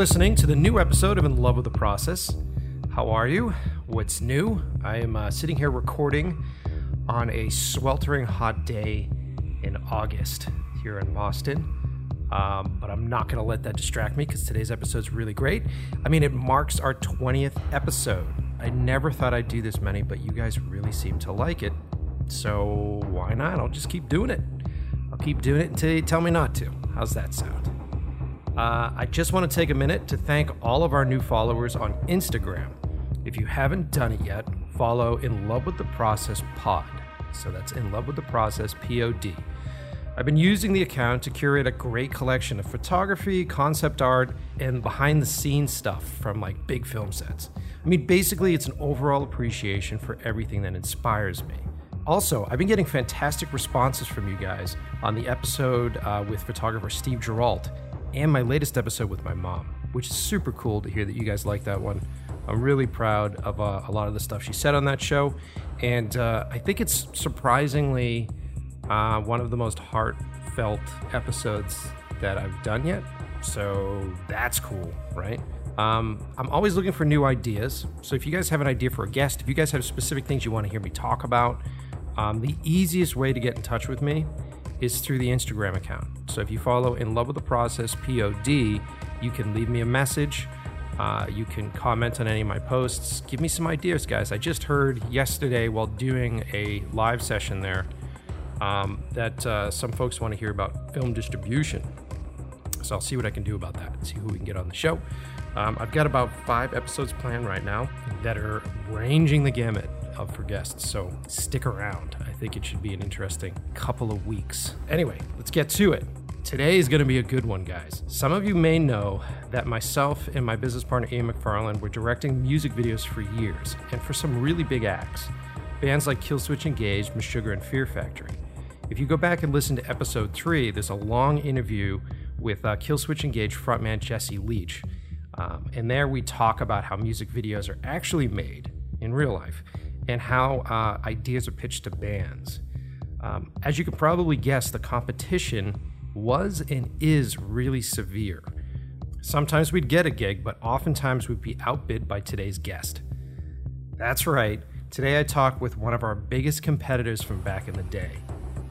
Listening to the new episode of In Love with the Process. How are you? What's new? I am uh, sitting here recording on a sweltering hot day in August here in Boston. Um, but I'm not going to let that distract me because today's episode is really great. I mean, it marks our 20th episode. I never thought I'd do this many, but you guys really seem to like it. So why not? I'll just keep doing it. I'll keep doing it until you tell me not to. How's that sound? Uh, I just want to take a minute to thank all of our new followers on Instagram. If you haven't done it yet, follow In Love with the Process Pod. So that's In Love with the Process POD. I've been using the account to curate a great collection of photography, concept art, and behind the scenes stuff from like big film sets. I mean, basically, it's an overall appreciation for everything that inspires me. Also, I've been getting fantastic responses from you guys on the episode uh, with photographer Steve Geralt and my latest episode with my mom, which is super cool to hear that you guys like that one. I'm really proud of uh, a lot of the stuff she said on that show, and uh, I think it's surprisingly uh, one of the most heartfelt episodes that I've done yet. So that's cool, right? Um, I'm always looking for new ideas. So if you guys have an idea for a guest, if you guys have specific things you want to hear me talk about, um, the easiest way to get in touch with me is through the Instagram account. So if you follow In Love with the Process POD, you can leave me a message. Uh, you can comment on any of my posts. Give me some ideas, guys. I just heard yesterday while doing a live session there um, that uh, some folks want to hear about film distribution. So I'll see what I can do about that see who we can get on the show. Um, I've got about five episodes planned right now that are ranging the gamut of for guests. So stick around. I think it should be an interesting couple of weeks. Anyway, let's get to it. Today is going to be a good one, guys. Some of you may know that myself and my business partner Ian McFarland were directing music videos for years, and for some really big acts. Bands like Killswitch Engage, Meshuggah, and Fear Factory. If you go back and listen to episode three, there's a long interview with uh, Killswitch Engage frontman Jesse Leach. Um, and there we talk about how music videos are actually made in real life and how uh, ideas are pitched to bands. Um, as you can probably guess, the competition was and is really severe. Sometimes we'd get a gig, but oftentimes we'd be outbid by today's guest. That's right, today I talk with one of our biggest competitors from back in the day.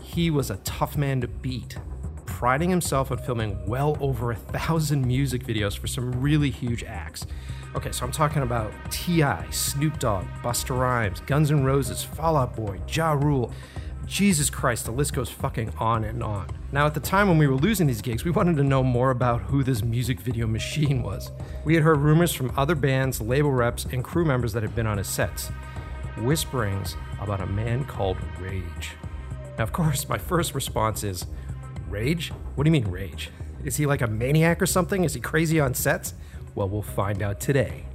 He was a tough man to beat, priding himself on filming well over a thousand music videos for some really huge acts. Okay, so I'm talking about T.I., Snoop Dogg, Busta Rhymes, Guns N' Roses, Fall Out Boy, Ja Rule. Jesus Christ, the list goes fucking on and on. Now, at the time when we were losing these gigs, we wanted to know more about who this music video machine was. We had heard rumors from other bands, label reps, and crew members that had been on his sets. Whisperings about a man called Rage. Now, of course, my first response is Rage? What do you mean, Rage? Is he like a maniac or something? Is he crazy on sets? Well, we'll find out today.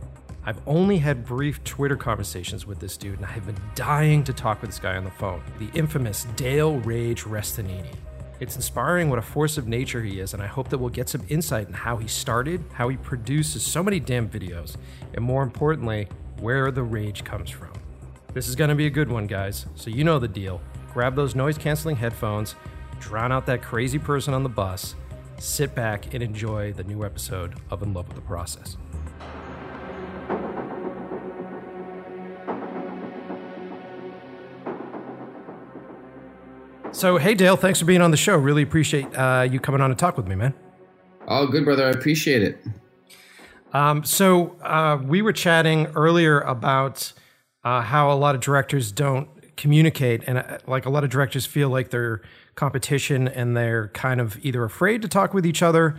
I've only had brief Twitter conversations with this dude, and I have been dying to talk with this guy on the phone. The infamous Dale Rage Resteghini. It's inspiring what a force of nature he is, and I hope that we'll get some insight in how he started, how he produces so many damn videos, and more importantly, where the rage comes from. This is gonna be a good one, guys, so you know the deal. Grab those noise canceling headphones, drown out that crazy person on the bus, sit back and enjoy the new episode of In Love with the Process. So, hey, Dale, thanks for being on the show. Really appreciate uh, you coming on to talk with me, man. Oh, good, brother. I appreciate it. Um, so, uh, we were chatting earlier about uh, how a lot of directors don't communicate, and uh, like a lot of directors feel like they're competition and they're kind of either afraid to talk with each other.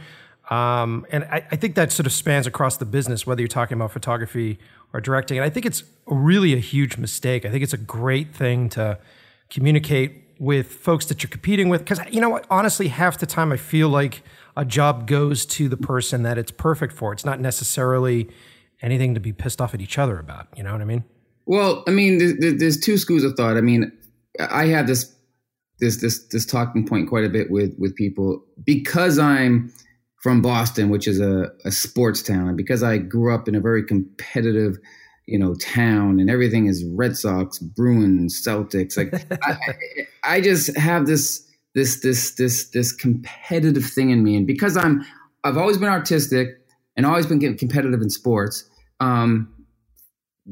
Um, and I, I, think that sort of spans across the business, whether you're talking about photography or directing. And I think it's really a huge mistake. I think it's a great thing to communicate with folks that you're competing with. Because, you know what, honestly, half the time I feel like a job goes to the person that it's perfect for. It's not necessarily anything to be pissed off at each other about. You know what I mean? Well, I mean, there's two schools of thought. I mean, I have this this this this talking point quite a bit with with people because I'm from Boston, which is a, a sports town, and because I grew up in a very competitive, you know, town, and everything is Red Sox, Bruins, Celtics. Like I, I just have this this this this this competitive thing in me, and because I'm I've always been artistic. and always been competitive in sports. Um,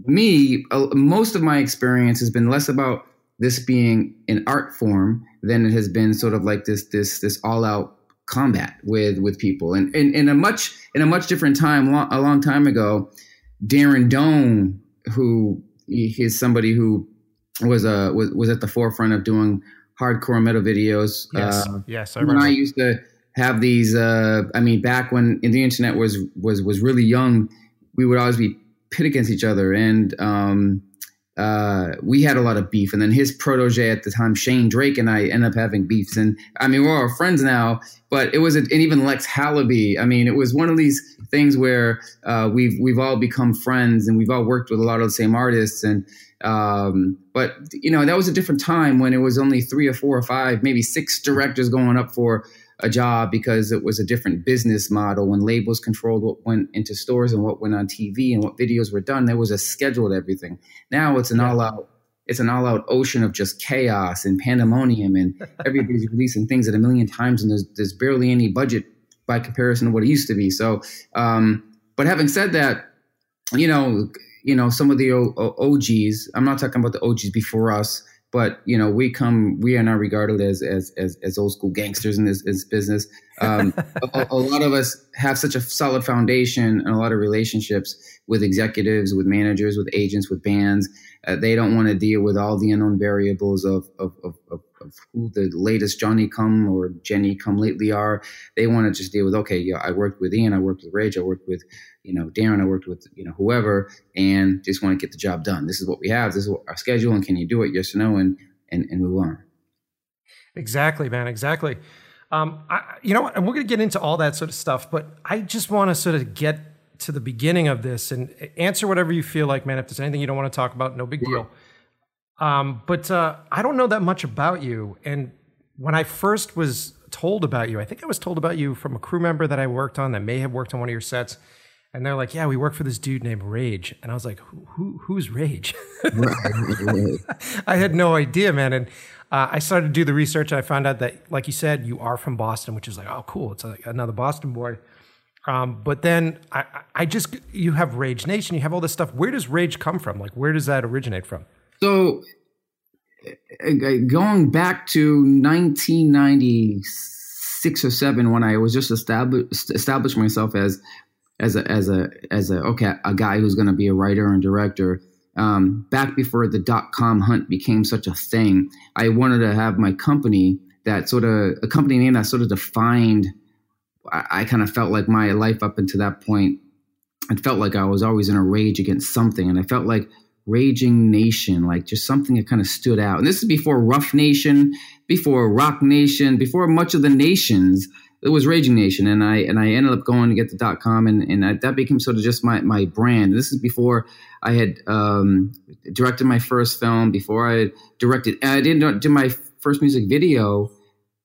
me, uh, most of my experience has been less about this being an art form than it has been sort of like this this this all out combat with with people. And in a much in a much different time, a long time ago, Darren Doane, who he is somebody who was uh was, was at the forefront of doing hardcore metal videos. Yes, uh, yes, I remember. When I used to have these, uh, I mean, back when the internet was was was really young, we would always be pit against each other, and um, uh, we had a lot of beef. And then his protege at the time, Shane Drake, and I ended up having beefs. And I mean, we're all friends now, but it was, a, and even Lex Halaby. I mean, it was one of these things where uh, we've we've all become friends, and we've all worked with a lot of the same artists, and um, but you know, that was a different time when it was only three or four or five, maybe six directors going up for a job because it was a different business model when labels controlled what went into stores and what went on TV and what videos were done. There was a schedule to everything. Now it's an yeah. all out it's an all out ocean of just chaos and pandemonium and everybody's releasing things at a million times and there's there's barely any budget by comparison to what it used to be. So um, but having said that, you know, you know, some of the o- o- OGs, I'm not talking about the OGs before us, but you know we come we are not regarded as as as, as old school gangsters in this, this business um, a, a, lot of us have such a solid foundation and a lot of relationships with executives with managers with agents with bands uh, they don't want to deal with all the unknown variables of of, of, of who the latest Johnny come or Jenny come lately are. They want to just deal with, okay, yeah, I worked with Ian, I worked with Rage, I worked with, you know, Darren, I worked with, you know, whoever, and just want to get the job done. This is what we have. This is our schedule, and can you do it? Yes or no, and and and move on. Exactly, man. Exactly. Um, I, you know what? And we're going to get into all that sort of stuff, but I just want to sort of get to the beginning of this and answer whatever you feel like, man. If there's anything you don't want to talk about, no big deal. Um, but uh, I don't know that much about you. And when I first was told about you, I think I was told about you from a crew member that I worked on that may have worked on one of your sets. And they're like, "Yeah, we work for this dude named Rage," and I was like, "Who, who who's Rage?" I had no idea, man. And uh, I started to do the research. And I found out that, like you said, you are from Boston, which is like, oh, cool. It's another Boston boy. Um, but then I, I just, you have Rage Nation, you have all this stuff. Where does Rage come from? Like, where does that originate from? So going back to 1996 or seven, when I was just established established myself as as a as a as a okay a guy who's going to be a writer and director. Um, back before the dot com hunt became such a thing, I wanted to have my company that sort of a company name that sort of defined. I, I kind of felt like my life up until that point. I felt like I was always in a rage against something, and I felt like Raging Nation, like just something that kind of stood out. And this is before Ruff Nation, before Roc Nation, before much of the nations. It was Raging Nation, and I and I ended up going to get the dot com, and and I, that became sort of just my my brand. This is before I had um, directed my first film, before I directed. I didn't do my first music video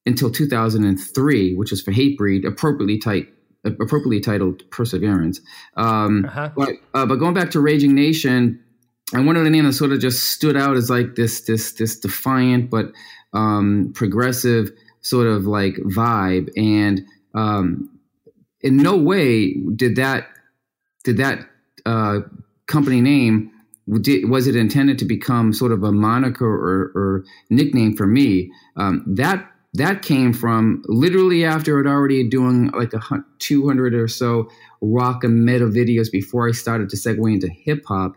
until 2003, which was for Hatebreed, appropriately tight appropriately titled Perseverance. Um, uh-huh. But uh, but going back to Raging Nation, one of the names that sort of just stood out as like this this this defiant but um, progressive sort of like vibe and um, in no way did that did that uh, company name did, was it intended to become sort of a moniker or, or nickname for me um, that that came from literally after I'd already doing like a 200 or so rock and metal videos before I started to segue into hip hop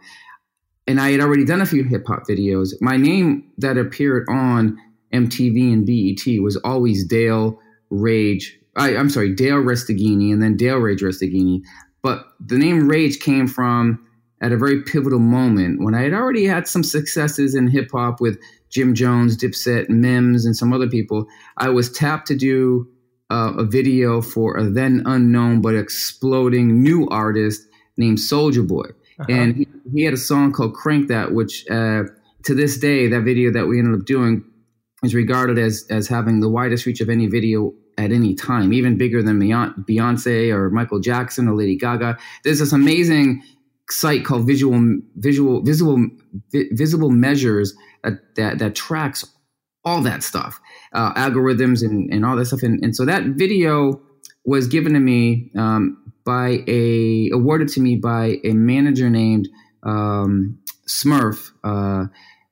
and I had already done a few hip hop videos. My name that appeared on MTV and BET was always Dale Rage. I, am sorry, Dale Resteghini, and then Dale Rage Resteghini. But the name Rage came from at a very pivotal moment when I had already had some successes in hip hop with Jim Jones, Dipset, Mims, and some other people. I was tapped to do uh, a video for a then unknown but exploding new artist named Soulja Boy. Uh-huh. And he, he, had a song called Crank That, which uh, to this day, that video that we ended up doing is regarded as, as having the widest reach of any video at any time, even bigger than Beyonce or Michael Jackson or Lady Gaga. There's this amazing site called Visual Visual Visible Visible Measures that that, that tracks all that stuff, uh, algorithms and, and all that stuff. And, and so that video was given to me um, by a awarded to me by a manager named um, Smurf. Uh,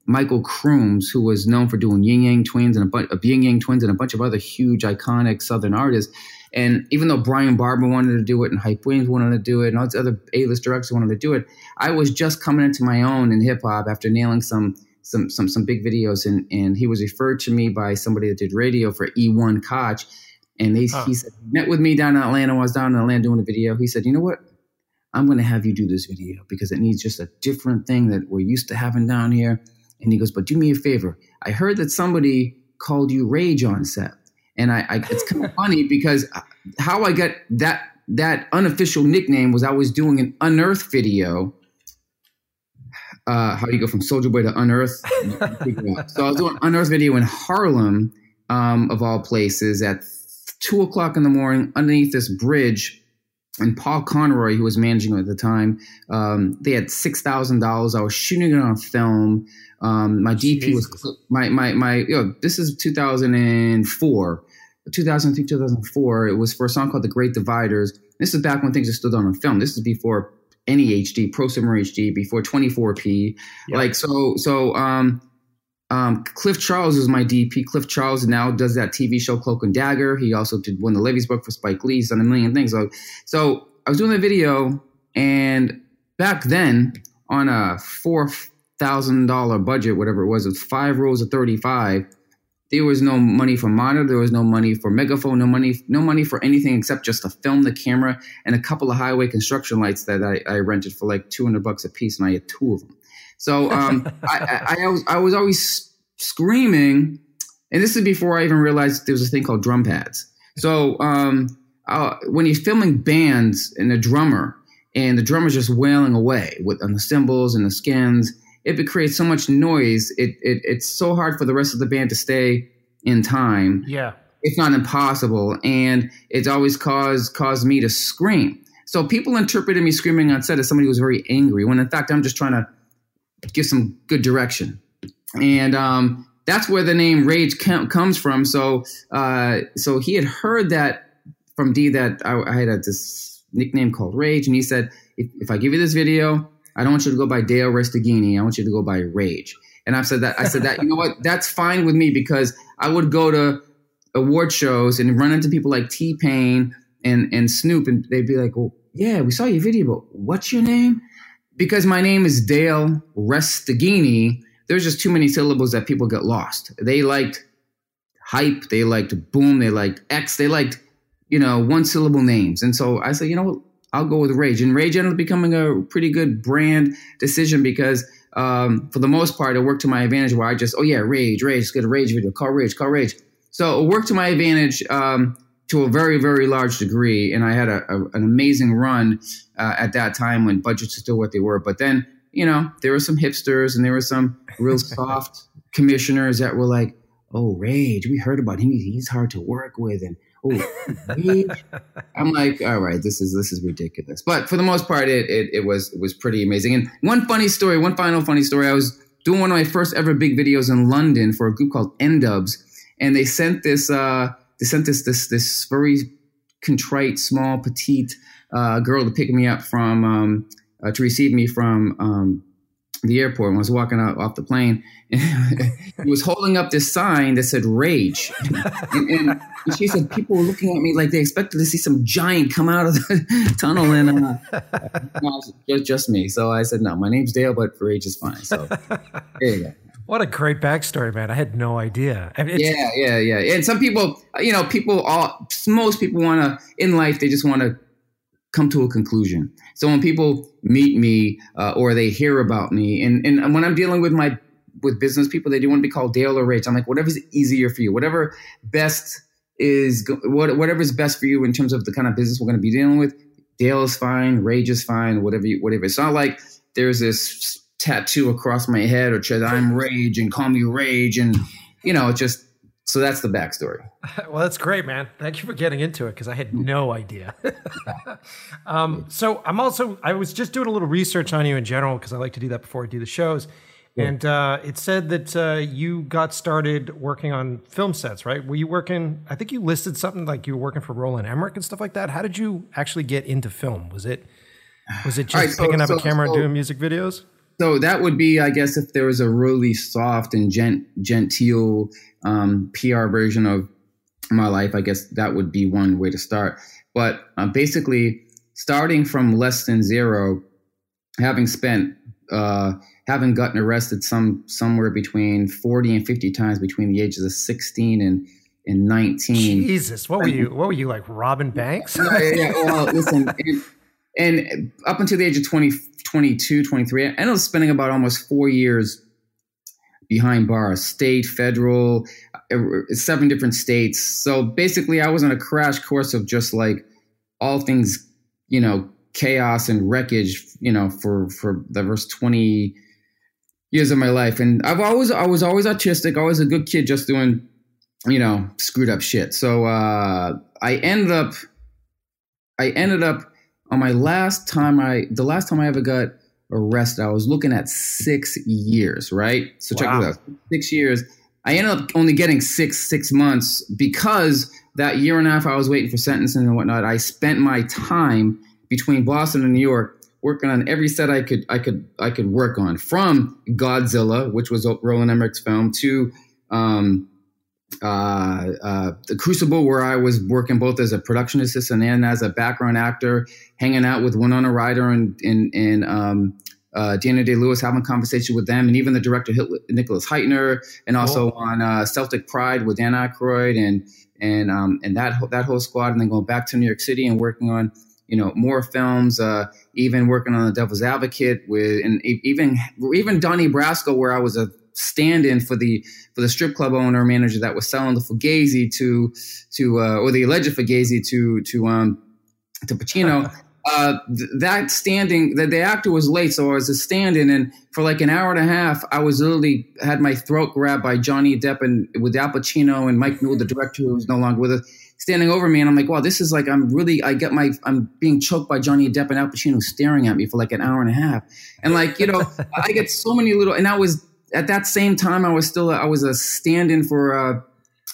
Michael Crooms, who was known for doing Ying Yang Twins and a bunch of Ying Yang Twins and a bunch of other huge iconic Southern artists. And even though Brian Barber wanted to do it and Hype Williams wanted to do it and all these other A-list directors wanted to do it, I was just coming into my own in hip hop after nailing some some some some big videos. And and he was referred to me by somebody that did radio for E1 Koch. And they, huh. he said, met with me down in Atlanta. I was down in Atlanta doing a video. He said, you know what? I'm going to have you do this video because it needs just a different thing that we're used to having down here and he goes, but do me a favor. I heard that somebody called you Rage on set. And I, I it's kind of funny because how I got that that unofficial nickname was I was doing an Unearth video. Uh, how do you go from Soulja Boy to Unearth? so I was doing Unearth video in Harlem, um, of all places, at two o'clock in the morning underneath this bridge and Paul Conroy, who was managing at the time, um, they had six thousand dollars. I was shooting it on film. Um, my DP Jesus. was my my my. You know, this is two thousand and four. 2003, 2004. It was for a song called "The Great Dividers." This is back when things are still done on film. This is before any HD, Prosumer HD, before 24p. Yep. Like so, so um, um, Cliff Charles is my DP. Cliff Charles now does that TV show Cloak and Dagger. He also did When the Levees Broke for Spike Lee. He's done a million things. So, so I was doing the video, and back then on a four thousand dollar budget, whatever it was, it was five rolls of thirty five. There was no money for monitor. There was no money for megaphone. No money. No money for anything except just to film the camera and a couple of highway construction lights that I, I rented for like two hundred bucks a piece, and I had two of them. So um, I, I, I, was I was always screaming, and this is before I even realized there was a thing called drum pads. So um, uh, when you're filming bands and a drummer, and the drummer's just wailing away with on the cymbals and the skins, it creates so much noise. It, it it's so hard for the rest of the band to stay in time. Yeah, it's not impossible, and it's always caused caused me to scream. So people interpreted me screaming on set as somebody who was very angry, when in fact I'm just trying to give some good direction. And um, that's where the name Rage comes from. So, uh, so he had heard that from D that I, I had a, this nickname called Rage, and he said, if, if, I give you this video, I don't want you to go by Dale Resteghini. I want you to go by Rage. And I've said that I said that you know what that's fine with me because I would go to award shows and run into people like T Pain and and Snoop, and they'd be like, "Well, yeah, we saw your video, but what's your name?" Because my name is Dale Resteghini, there's just too many syllables that people get lost. They liked hype, they liked boom, they liked X, they liked, you know, one syllable names. And so I said, you know what, I'll go with Rage. And Rage ended up becoming a pretty good brand decision because um, for the most part, it worked to my advantage where I just, oh yeah, Rage, Rage, let's get a Rage video, call Rage, call Rage. So it worked to my advantage. Um, to a very, very large degree. And I had a, a, an amazing run uh, at that time when budgets were still what they were. But then, you know, there were some hipsters and there were some real soft commissioners that were like, oh, Rage, we heard about him. He's hard to work with. And, oh, Rage. I'm like, all right, this is this is ridiculous. But for the most part, it, it, it was it was pretty amazing. And one funny story, one final funny story, I was doing one of my first ever big videos in London for a group called N-Dubz. And they sent this uh, they sent this this this very contrite, small, petite uh, girl to pick me up from um, uh, to receive me from um, the airport. When I was walking out off the plane, and he was holding up this sign that said "Rage," and, and, and, she said people were looking at me like they expected to see some giant come out of the tunnel, and uh, no, just, just me. So I said, "No, my name's Dale, but Rage is fine." So there you go. What a great backstory, man! I had no idea. I mean, yeah, yeah, yeah. And some people, you know, people, all most people want to in life. They just want to come to a conclusion. So when people meet me uh, or they hear about me, and and when I'm dealing with my with business people, they do want to be called Dale or Rage. I'm like, whatever's easier for you, whatever best is what whatever's best for you in terms of the kind of business we're going to be dealing with. Dale is fine, Rage is fine, whatever you, whatever. It's not like there's this tattoo across my head or says I'm Rage and call me Rage and you know it just so that's the backstory. Well, that's great, man. Thank you for getting into it because I had no idea. um, so I'm also I was just doing a little research on you in general because I like to do that before I do the shows, And uh, it said that uh, you got started working on film sets, right? Were you working? I think you listed something like you were working for Roland Emmerich and stuff like that. How did you actually get into film? Was it was it just right, so, picking up so, a camera so, and doing music videos? So that would be, I guess, if there was a really soft and gent, genteel um, PR version of my life, I guess that would be one way to start. But uh, basically, starting from less than zero, having spent uh, having gotten arrested some somewhere between 40 and 50 times between the ages of 16 and and 19 jesus what were you what were you like Robin banks yeah, yeah, well listen and, and, up until the age of 20 22 23 i ended up spending about almost four years behind bars state federal uh, seven different states so basically i was on a crash course of just like all things you know chaos and wreckage you know for for the first 20 years of my life, and I've always I was always autistic, always a good kid, just doing you know screwed up shit. So uh, I ended up I ended up on my last time I the last time I ever got arrested, I was looking at six years, right? So check wow. this out, six years. I ended up only getting six six months because that year and a half I was waiting for sentencing and whatnot. I spent my time between Boston and New York working on every set I could I could I could work on, from Godzilla, which was Roland Emmerich's film, to um, uh, uh, the Crucible, where I was working both as a production assistant and as a background actor, hanging out with Winona Ryder and and, and um, uh, Day Lewis, having conversation with them, and even the director Nicholas Hytner, and also on uh, Celtic Pride with Dan Aykroyd and and um, and that that whole squad, and then going back to New York City and working on you know more films uh, even working on the devil's advocate with and even even donnie brasco where i was a stand-in for the for the strip club owner manager that was selling the fugazi to to uh, or the alleged fugazi to to um to pacino. Uh, that standing that the actor was late so i was a stand-in and for like an hour and a half i was literally had my throat grabbed by johnny depp and with al pacino and mike newell the director who was no longer with us standing over me, and I'm like, wow, this is like I'm really I get my I'm being choked by Johnny Depp and Al Pacino staring at me for like an hour and a half, and like you know I get so many little, and I was at that same time I was still I was a stand-in for uh,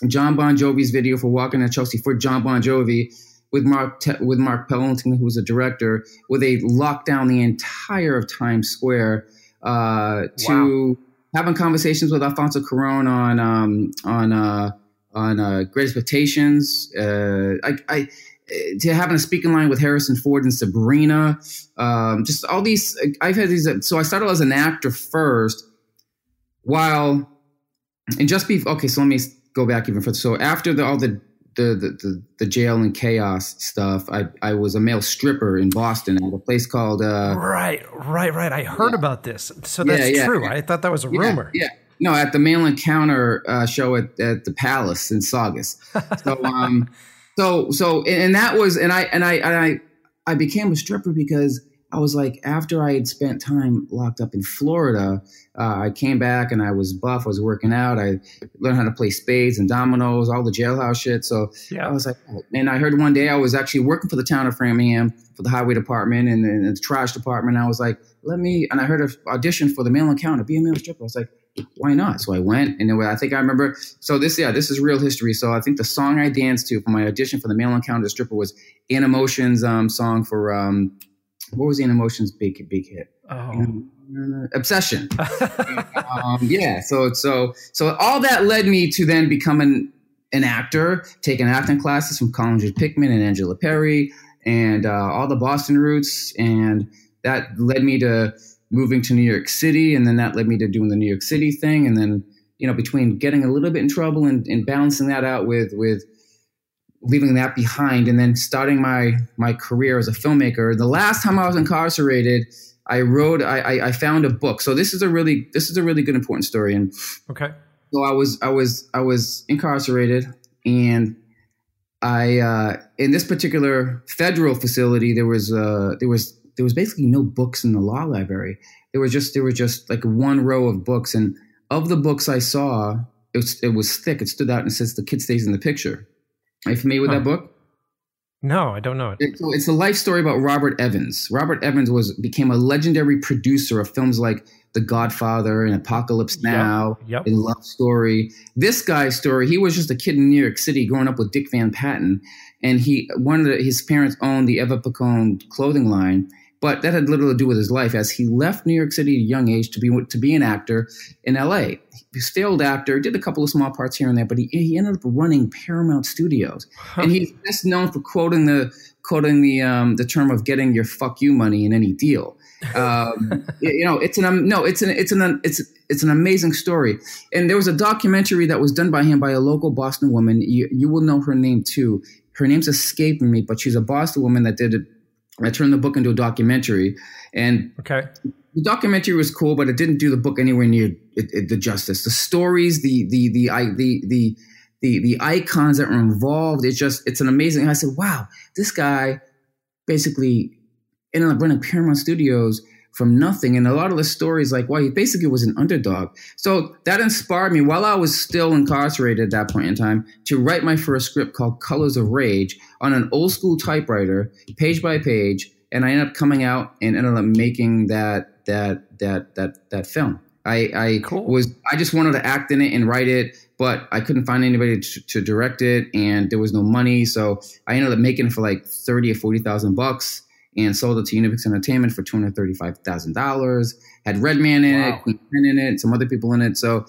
Jon Bon Jovi's video for Walking at Chelsea for Jon Bon Jovi with Mark with Mark Pellington, who was a director, where they locked down the entire of Times Square uh, to wow. having conversations with Alfonso Cuarón on um, on. Uh, on uh, Great Expectations. Uh, I, I to having a speaking line with Harrison Ford and Sabrina. Um, just all these. I've had these. So I started as an actor first, while and just be okay. So let me go back even further. So after the, all the the, the, the, jail and chaos stuff. I, I was a male stripper in Boston at a place called. Uh, right, right, right. I heard yeah. about this. So that's yeah, yeah, true. I thought that was a rumor. Yeah, no, at the male Encounter uh, show at, at the Palace in Saugus. So, um, so, so, and that was, and I, and I, and I, I became a stripper because I was like, after I had spent time locked up in Florida, uh, I came back and I was buff. I was working out. I learned how to play spades and dominoes, all the jailhouse shit. So yeah. I was like, and I heard one day I was actually working for the town of Framingham for the highway department and, and the trash department. I was like, let me, and I heard an audition for the male Encounter, be a male stripper. I was like, why not? So I went, and I think I remember. So this, yeah, this is real history. So I think the song I danced to for my audition for the Male Encounter Stripper was Animotion's um, song for um, what was Animotion's big big hit? Oh. Obsession. um, yeah. So so so all that led me to then becoming an actor, taking acting classes from Colin J. Pickman and Angela Perry, and uh, all the Boston roots, and that led me to moving to New York City, and then that led me to doing the New York City thing, and then you know between getting a little bit in trouble and, and balancing that out with with leaving that behind, and then starting my my career as a filmmaker. The last time I was incarcerated, I wrote I, I found a book. So this is a really this is a really good important story. And okay, so I was I was I was incarcerated, and I uh, in this particular federal facility there was uh, there was there was basically no books in the law library. There was just there was just like one row of books, and of the books I saw, it was, it was thick. It stood out and it says "The Kid Stays in the Picture." Are you familiar with huh. that book? No, I don't know it. It's, it's a life story about Robert Evans. Robert Evans was became a legendary producer of films like The Godfather and Apocalypse Now yep, yep. and Love Story. This guy's story, he was just a kid in New York City growing up with Dick Van Patten, and he one of the, his parents owned the Evan-Picone clothing line. But that had little to do with his life, as he left New York City at a young age to be to be an actor in L.A. He's failed actor, did a couple of small parts here and there, but he, he ended up running Paramount Studios, huh. and he's best known for quoting the quoting the um, the term of getting your "fuck you" money in any deal. Um, you know, it's an um, no, it's an it's an it's it's an amazing story. And there was a documentary that was done by him by a local Boston woman. You you will know her name too. Her name's escaping me, but she's a Boston woman that did it I turned the book into a documentary, and okay, the documentary was cool, but it didn't do the book anywhere near it, it, the justice. The stories, the the the the the the the icons that were involved. It's just it's an amazing. I said, wow, this guy basically ended up running Paramount Studios from nothing. And a lot of the stories, like, well, he basically was an underdog. So that inspired me while I was still incarcerated at that point in time to write my first script called Colors of Rage on an old school typewriter, page by page. And I ended up coming out and ended up making that that that that that film. I, I cool. was I just wanted to act in it and write it, but I couldn't find anybody to, to direct it, and there was no money. So I ended up making it for like thirty or forty thousand bucks and sold it to Unapix Entertainment for two hundred thirty-five thousand dollars. Had Redman in wow. it, Queen Pen in it, some other people in it. So,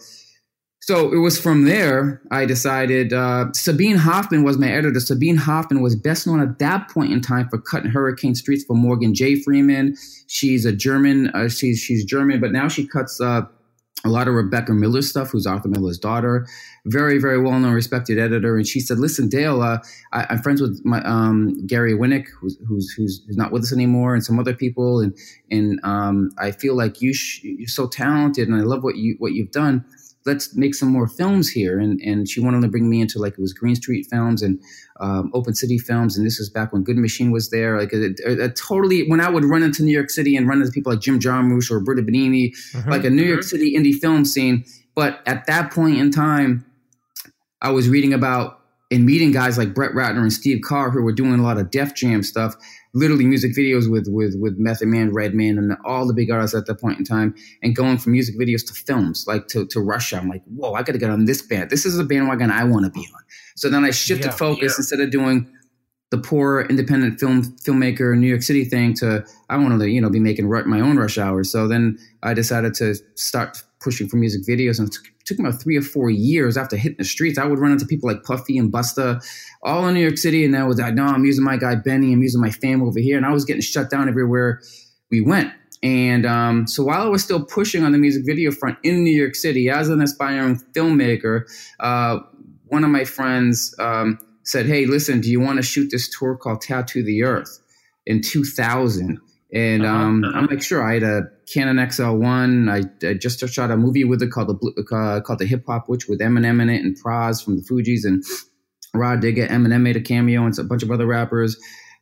so it was from there I decided. Uh, Sabine Hoffman was my editor. Sabine Hoffman was best known at that point in time for cutting Hurricane Streets for Morgan J. Freeman. She's a German. Uh, she's she's German, but now she cuts. Uh, a lot of Rebecca Miller stuff, who's Arthur Miller's daughter, very, very well known, respected editor. And she said, "Listen, Dale, uh, I, am friends with my um, Gary Winick, who's, who's, who's not with us anymore, and some other people, and and um, I feel like you sh- you're so talented, and I love what you what you've done let's make some more films here. And and she wanted to bring me into like it was Green Street Films and um, Open City Films. And this was back when Good Machine was there. Like a, a, a, totally when I would run into New York City and run into people like Jim Jarmusch or Britta Benigni, mm-hmm. like a New York City indie film scene. But at that point in time, I was reading about and meeting guys like Brett Ratner and Steve Carr who were doing a lot of Def Jam stuff literally music videos with with with Method Man, Redman, and all the big artists at that point in time, and going from music videos to films, like to to Rush. I'm like, whoa, I got to get on this band. This is the bandwagon I want to be on. So then I shifted yeah, focus yeah. instead of doing the poor independent film filmmaker New York City thing to I wanted to you know be making my own rush hours. So then I decided to start pushing for music videos, and it took, about three or four years after hitting the streets. I would run into people like Puffy and Busta, all in New York City, and that was like, no, I'm using my guy Benny, I'm using my family over here, and I was getting shut down everywhere we went. And um, so while I was still pushing on the music video front in New York City as an aspiring filmmaker, uh, one of my friends um, said, "Hey, listen, do you want to shoot this tour called Tattoo the Earth in 2000?" And uh-huh. um, I'm like, sure. I had a Canon XL1. I, I just shot a movie with it called the uh, called the Hip Hop Witch with Eminem in it and Pras from the Fugees and Rah Digga. Eminem made a cameo and a bunch of other rappers.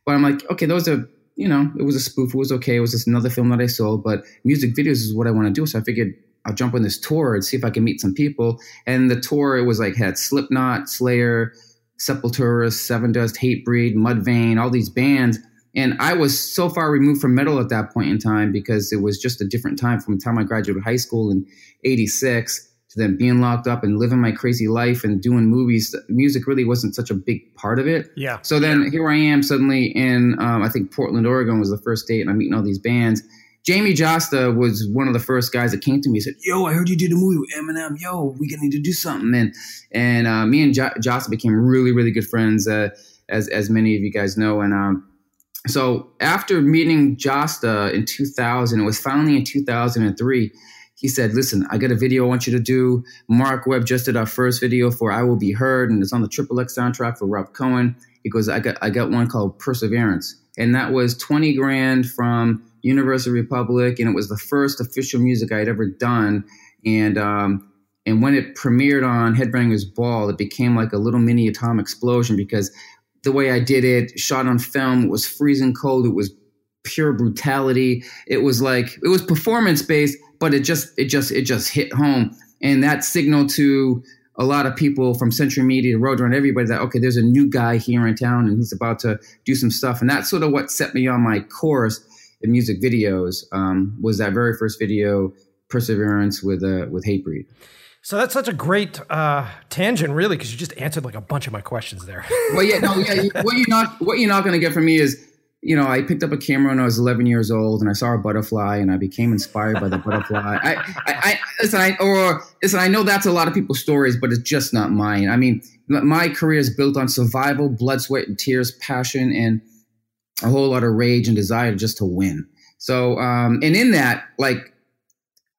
But I'm like, okay, those are you know, it was a spoof. It was okay. It was just another film that I sold. But music videos is what I want to do. So I figured I'll jump on this tour and see if I can meet some people. And the tour it was like had Slipknot, Slayer, Sepultura, Sevendust, Hatebreed, Mudvayne, all these bands and I was so far removed from metal at that point in time because it was just a different time from the time I graduated high school in 86 to then being locked up and living my crazy life and doing movies. Music really wasn't such a big part of it. Yeah. So then yeah. here I am suddenly in, um, I think Portland, Oregon was the first date and I'm meeting all these bands. Jamey Jasta was one of the first guys that came to me and said, "Yo, I heard you did a movie with Eminem. Yo, we gonna need to do something." And and uh, me and J- Jasta became really, really good friends, uh, as as many of you guys know. And um, so after meeting Jasta in 2000, it was finally in 2003. He said, "Listen, I got a video I want you to do. Marc Webb just did our first video for I Will Be Heard, and it's on the Triple X soundtrack for Rob Cohen." He goes, "I got I got one called Perseverance, and that was 20 grand from Universal Republic, and it was the first official music I had ever done." And um, and when it premiered on Headbangers Ball, it became like a little mini atomic explosion because the way I did it, shot on film, it was freezing cold. It was pure brutality. It was like it was performance based, but it just it just it just hit home. And that signal to a lot of people from Century Media, Roadrunner, everybody that okay, there's a new guy here in town and he's about to do some stuff, and that's sort of what set me on my course in music videos. Um, was that very first video, Perseverance with uh, with Hatebreed. So that's such a great uh, tangent, really, because you just answered like a bunch of my questions there. well, yeah, no, yeah. What you're not what you're not going to get from me is you know, I picked up a camera when I was 11 years old, and I saw a butterfly, and I became inspired by the butterfly. I, I, I, listen, I, or listen, I know that's a lot of people's stories, but it's just not mine. I mean, my career is built on survival, blood, sweat, and tears, passion, and a whole lot of rage and desire just to win. So, um, and in that, like,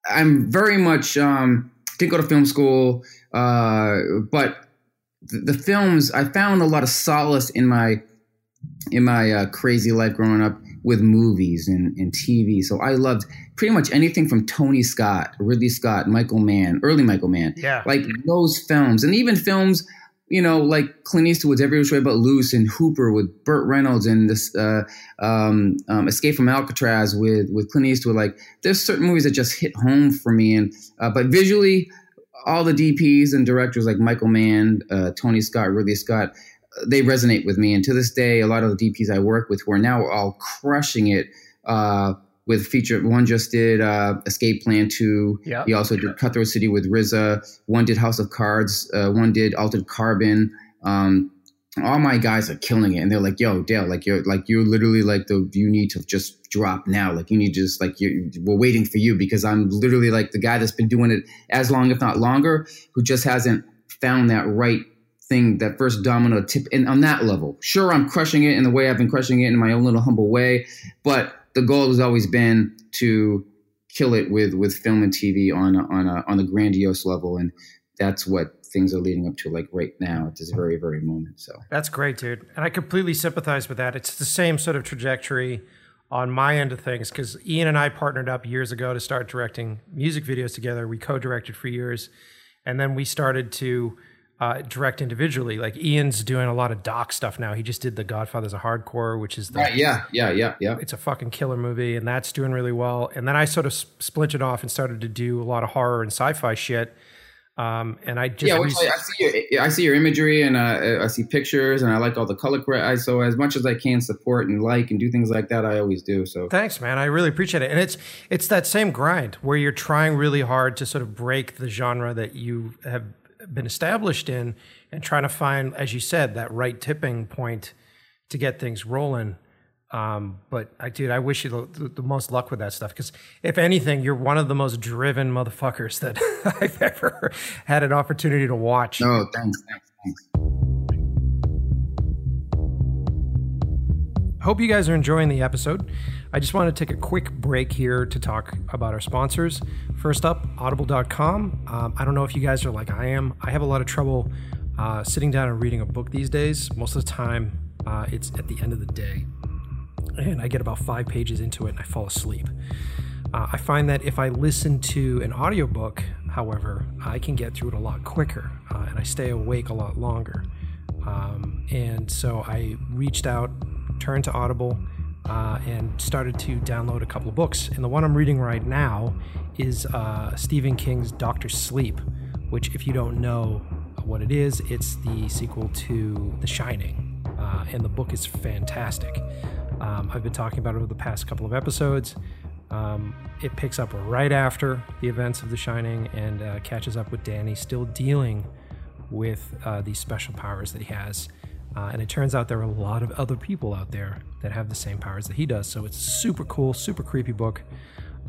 I'm very much um, didn't go to film school, uh, but the, the films I found a lot of solace in my in my uh, crazy life growing up with movies and, and TV. So I loved pretty much anything from Tony Scott, Ridley Scott, Michael Mann, early Michael Mann. Yeah. Like those films. And even films, you know, like Clint Eastwood's Every Which Way But Loose and Hooper with Burt Reynolds and this uh, um, um, Escape from Alcatraz with, with Clint Eastwood. Like there's certain movies that just hit home for me. And uh, But visually, all the DPs and directors like Michael Mann, uh, Tony Scott, Ridley Scott, they resonate with me. And to this day, a lot of the DPs I work with who are now all crushing it uh, with feature. One just did uh, Escape Plan 2. Yeah. He also did Cutthroat City with RZA. One did House of Cards. Uh, one did Altered Carbon. Um, all my guys are killing it, and they're like, "Yo, Dale, like you're like you're literally like the you need to just drop now. Like you need to just like you we're waiting for you because I'm literally like the guy that's been doing it as long, if not longer, who just hasn't found that right thing, that first domino tip, and on that level, sure, I'm crushing it in the way I've been crushing it in my own little humble way, but the goal has always been to kill it with with film and TV on a, on a on a grandiose level, and that's what things are leading up to like right now at this very very moment. So that's great, dude, and I completely sympathize with that. It's the same sort of trajectory on my end of things because Ian and I partnered up years ago to start directing music videos together. We co-directed for years, and then we started to uh, direct individually. Like Ian's doing a lot of doc stuff now. He just did The Godfathers of Hardcore, which is the, right, yeah, yeah, yeah, yeah. It's a fucking killer movie, and that's doing really well. And then I sort of splintered off and started to do a lot of horror and sci-fi shit. Um, and I just yeah, I see your I see your imagery and uh, I see pictures and I like all the color correct. So as much as I can support and like and do things like that, I always do. So thanks, man. I really appreciate it. And it's it's that same grind where you're trying really hard to sort of break the genre that you have been established in and trying to find, as you said, that right tipping point to get things rolling. Um, but I, dude, I wish you the, the most luck with that stuff because if anything, you're one of the most driven motherfuckers that I've ever had an opportunity to watch. No, thanks, thanks, thanks. Hope you guys are enjoying the episode. I just want to take a quick break here to talk about our sponsors. First up, audible.com. Um, I don't know if you guys are like I am. I have a lot of trouble uh, sitting down and reading a book these days. Most of the time, uh, it's at the end of the day. And I get about five pages into it and I fall asleep. Uh, I find that if I listen to an audiobook, however, I can get through it a lot quicker uh, and I stay awake a lot longer. Um, and so I reached out, turned to Audible uh, and started to download a couple of books. And the one I'm reading right now is uh, Stephen King's Doctor Sleep, which, if you don't know what it is, it's the sequel to The Shining. Uh, and the book is fantastic. Um, I've been talking about it over the past couple of episodes. Um, it picks up right after the events of The Shining and uh, catches up with Danny still dealing with uh, these special powers that he has. Uh, and it turns out there are a lot of other people out there that have the same powers that he does. So it's super cool, super creepy book.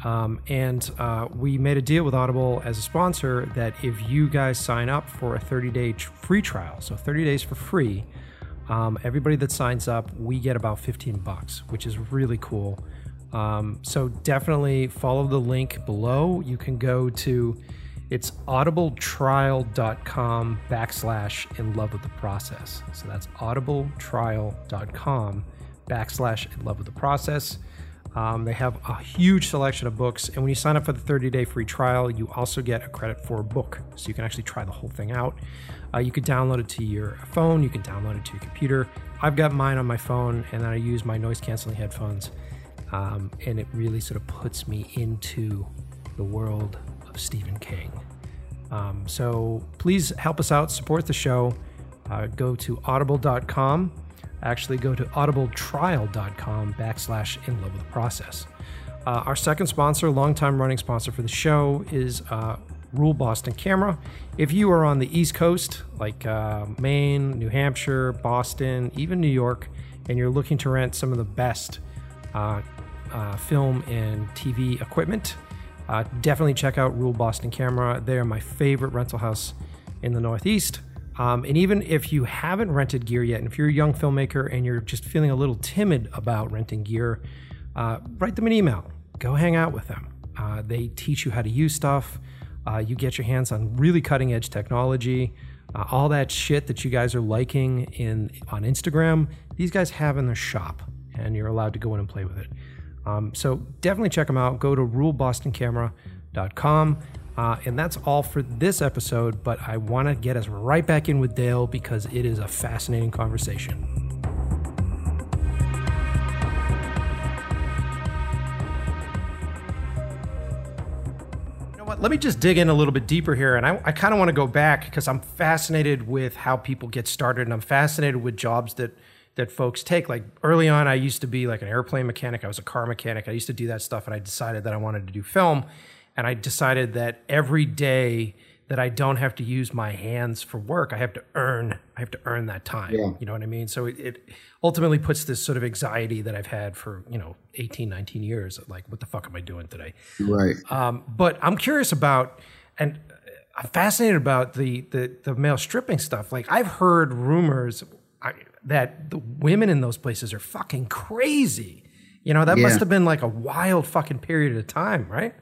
Um, and uh, we made a deal with Audible as a sponsor that if you guys sign up for a 30 day free trial, so 30 days for free, um, everybody that signs up, we get about 15 bucks, which is really cool. Um, so definitely follow the link below. You can go to it's audibletrial.com backslash in love with the process. So that's audibletrial.com backslash in love with the process. Um, they have a huge selection of books. And when you sign up for the 30 day free trial, you also get a credit for a book. So you can actually try the whole thing out. Uh, you can download it to your phone, you can download it to your computer. I've got mine on my phone, and then I use my noise canceling headphones. Um, and it really sort of puts me into the world Stephen King. Um, so please help us out, support the show. Uh, go to audible.com. Actually, go to audibletrial.com backslash in love with the process. Uh, our second sponsor, longtime running sponsor for the show, is uh, Rule Boston Camera. If you are on the East Coast, like uh, Maine, New Hampshire, Boston, even New York, and you're looking to rent some of the best uh, uh, film and TV equipment, uh, definitely check out Rule Boston Camera. They are my favorite rental house in the Northeast. Um, and even if you haven't rented gear yet, and if you're a young filmmaker and you're just feeling a little timid about renting gear, uh, write them an email. Go hang out with them. Uh, they teach you how to use stuff. Uh, you get your hands on really cutting edge technology. Uh, all that shit that you guys are liking in on Instagram, these guys have in their shop, and you're allowed to go in and play with it. Um, so definitely check them out. Go to rulebostoncamera.com. Uh, and that's all for this episode, but I want to get us right back in with Dale because it is a fascinating conversation. You know what? Let me just dig in a little bit deeper here. And I, I kind of want to go back because I'm fascinated with how people get started and I'm fascinated with jobs that that folks take. Like early on, I used to be like an airplane mechanic. I was a car mechanic. I used to do that stuff, and I decided that I wanted to do film. And I decided that every day that I don't have to use my hands for work, I have to earn. I have to earn that time. Yeah. You know what I mean? So it, it ultimately puts this sort of anxiety that I've had for you know 18, 19 years. Like, what the fuck am I doing today? Right. Um, but I'm curious about and. I'm fascinated about the, the the male stripping stuff. Like I've heard rumors I, that the women in those places are fucking crazy. You know, that Yeah. must have been like a wild fucking period of time, right?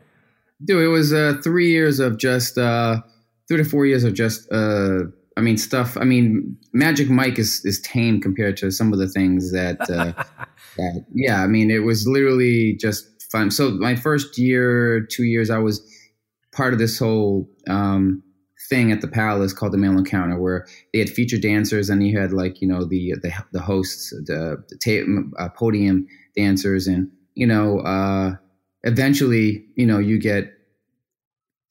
Dude, it was uh, three years of just uh, three to four years of just. Uh, I mean, stuff. I mean, Magic Mike is is tame compared to some of the things that. Uh, that yeah, I mean, it was literally just fun. So my first year, two years, I was part of this whole um, thing at the Palace called the Male Encounter, where they had featured dancers, and you had like you know the the, the hosts, the, the uh, podium dancers, and you know. Uh, eventually, you know, you get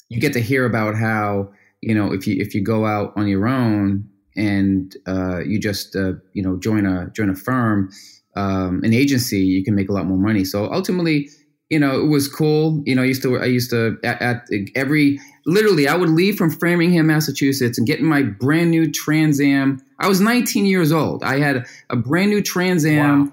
you get to hear about how you know if you if you go out on your own and uh, you just uh, you know join a join a firm, um, an agency, you can make a lot more money. So ultimately, you know, it was cool. You know, I used to I used to at, at every literally I would leave from Framingham, Massachusetts, and get in my brand new Trans Am. I was 19 years old. I had a brand new Trans Am. Wow.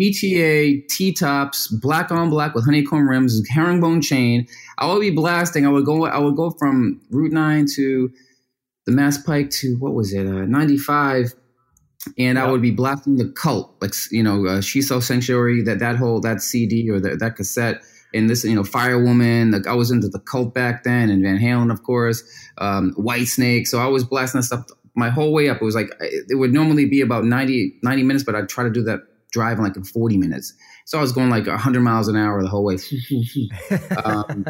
GTA T tops, black on black with honeycomb rims, herringbone chain. I would be blasting. I would go. I would go from Route Nine to the Mass Pike to what was it, uh, ninety five, and I would be blasting the cult, like you know, uh, She Sells Sanctuary, that that whole that CD or that that cassette. And this, you know, Firewoman. Like I was into the cult back then, and Van Halen, of course, um, Whitesnake. So I was blasting that stuff my whole way up. It was like it would normally be about 90, 90 minutes, but I'd try to do that drive in like in 40 minutes. So I was going like 100 miles an hour the whole way. um,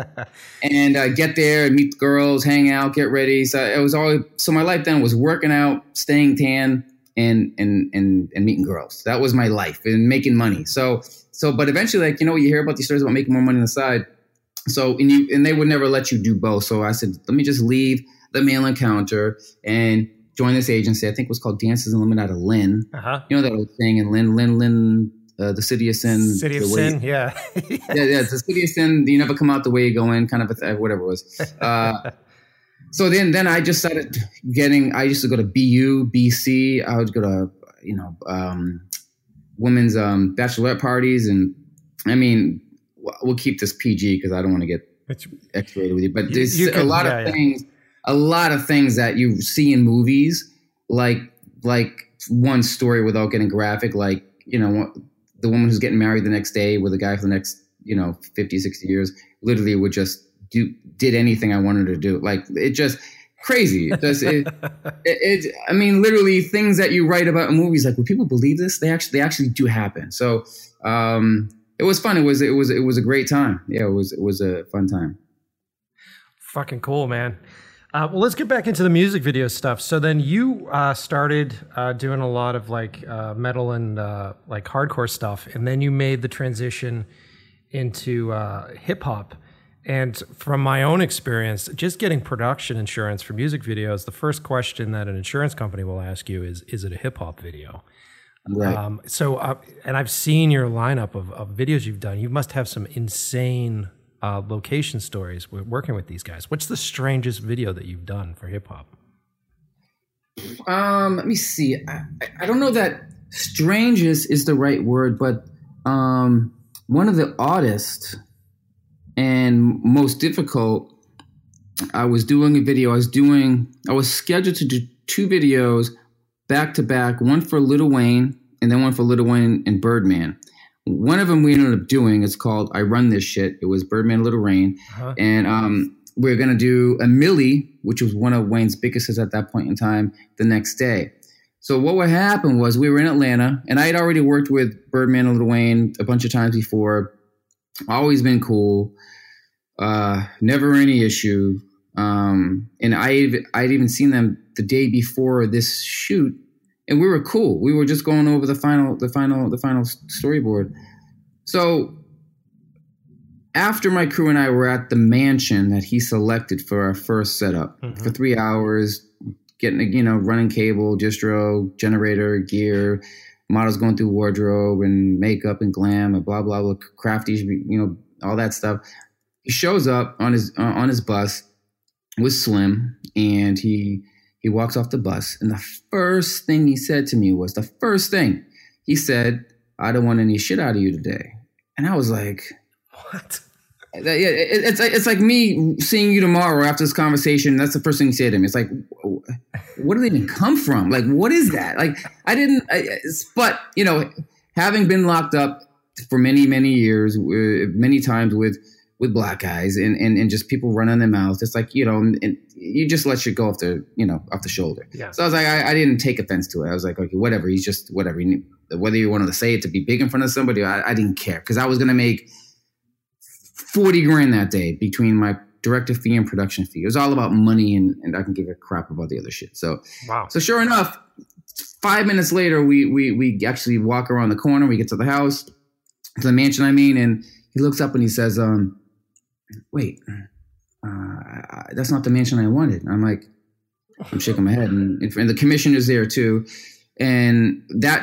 and uh, get there and meet the girls, hang out, get ready. So it was all. So my life then was working out, staying tan, and and and and meeting girls. That was my life and making money. So so, but eventually, like you know, you hear about these stories about making more money on the side. So and you and they would never let you do both. So I said, let me just leave the male encounter and join this agency. I think it was called Dances Unlimited out of Lynn. uh-huh. You know that old saying in Lynn, Lynn, Lynn, uh, the city of sin. City of Sin, yeah. yeah, yeah, the city of sin. You never come out the way you go in, kind of a th- whatever it was. Uh, so then, then I just started getting. I used to go to BU, BC. I would go to you know um, women's um, bachelorette parties, and I mean, we'll keep this PG because I don't want to get X-rated with you. But there's you a can- lot yeah, of yeah. things, a lot of things that you see in movies, like like one story without getting graphic, like you know the woman who's getting married the next day with a guy for the next you know 50 60 years literally would just do did anything i wanted to do like it just crazy. Just it, it, it i mean literally things that you write about in movies like would people believe this? They actually they actually do happen. So um it was fun. It was it was it was a great time. Yeah it was it was a fun time. Fucking cool, man. Uh, well, let's get back into the music video stuff. So then you uh, started uh, doing a lot of like uh, metal and uh, like hardcore stuff, and then you made the transition into uh, hip hop. And from my own experience, just getting production insurance for music videos, the first question that an insurance company will ask you is, "Is it a hip hop video?" Right. Um, so, uh, and I've seen your lineup of, of videos you've done. You must have some insane uh, location stories working with these guys. What's the strangest video that you've done for hip hop? Um, let me see. I, I don't know that strangest is the right word, but um, one of the oddest and most difficult. I was doing a video. I was doing. I was scheduled to do two videos back to back. One for Lil Wayne and then one for Lil Wayne and Birdman. One of them we ended up doing. It's called "I Run This Shit." It was Birdman, Lil Wayne, Uh-huh. and um, we are gonna do a Milli, which was one of Wayne's biggest hits at that point in time, the next day. So what would happen was we were in Atlanta, and I had already worked with Birdman and Lil Wayne a bunch of times before. Always been cool, uh, never any issue. Um, and I I'd even seen them the day before this shoot, and we were cool. We were just going over the final the final the final storyboard. So after my crew and I were at the mansion that he selected for our first setup Mhm. for three hours, getting you know running cable, distro, generator, gear, models going through wardrobe and makeup and glam and blah blah blah, crafty, you know all that stuff. He shows up on his uh, on his bus with Slim, and he he walks off the bus, and the first thing he said to me was the first thing he said, "I don't want any shit out of you today," and I was like. What? It's like it's like me seeing you tomorrow after this conversation. That's the first thing you say to me. It's like, where do they even come from? Like, what is that? Like, I didn't. I, but you know, having been locked up for many many years, uh, many times with with black guys and and, and just people running their mouths, it's like you know, and you just let shit go off the you know off the shoulder. Yeah. So I was like, I, I didn't take offense to it. I was like, okay, whatever. He's just whatever. He knew- Whether you wanted to say it to be big in front of somebody, I, I didn't care because I was gonna make 40 grand that day between my director fee and production fee. It was all about money and, and I can give a crap about the other shit. So Wow. so sure enough, five minutes later we we we actually walk around the corner, we get to the house, to the mansion I mean, and he looks up and he says, um, wait, uh, that's not the mansion I wanted. I'm like, I'm shaking my head, and, and the commissioner's there too. And that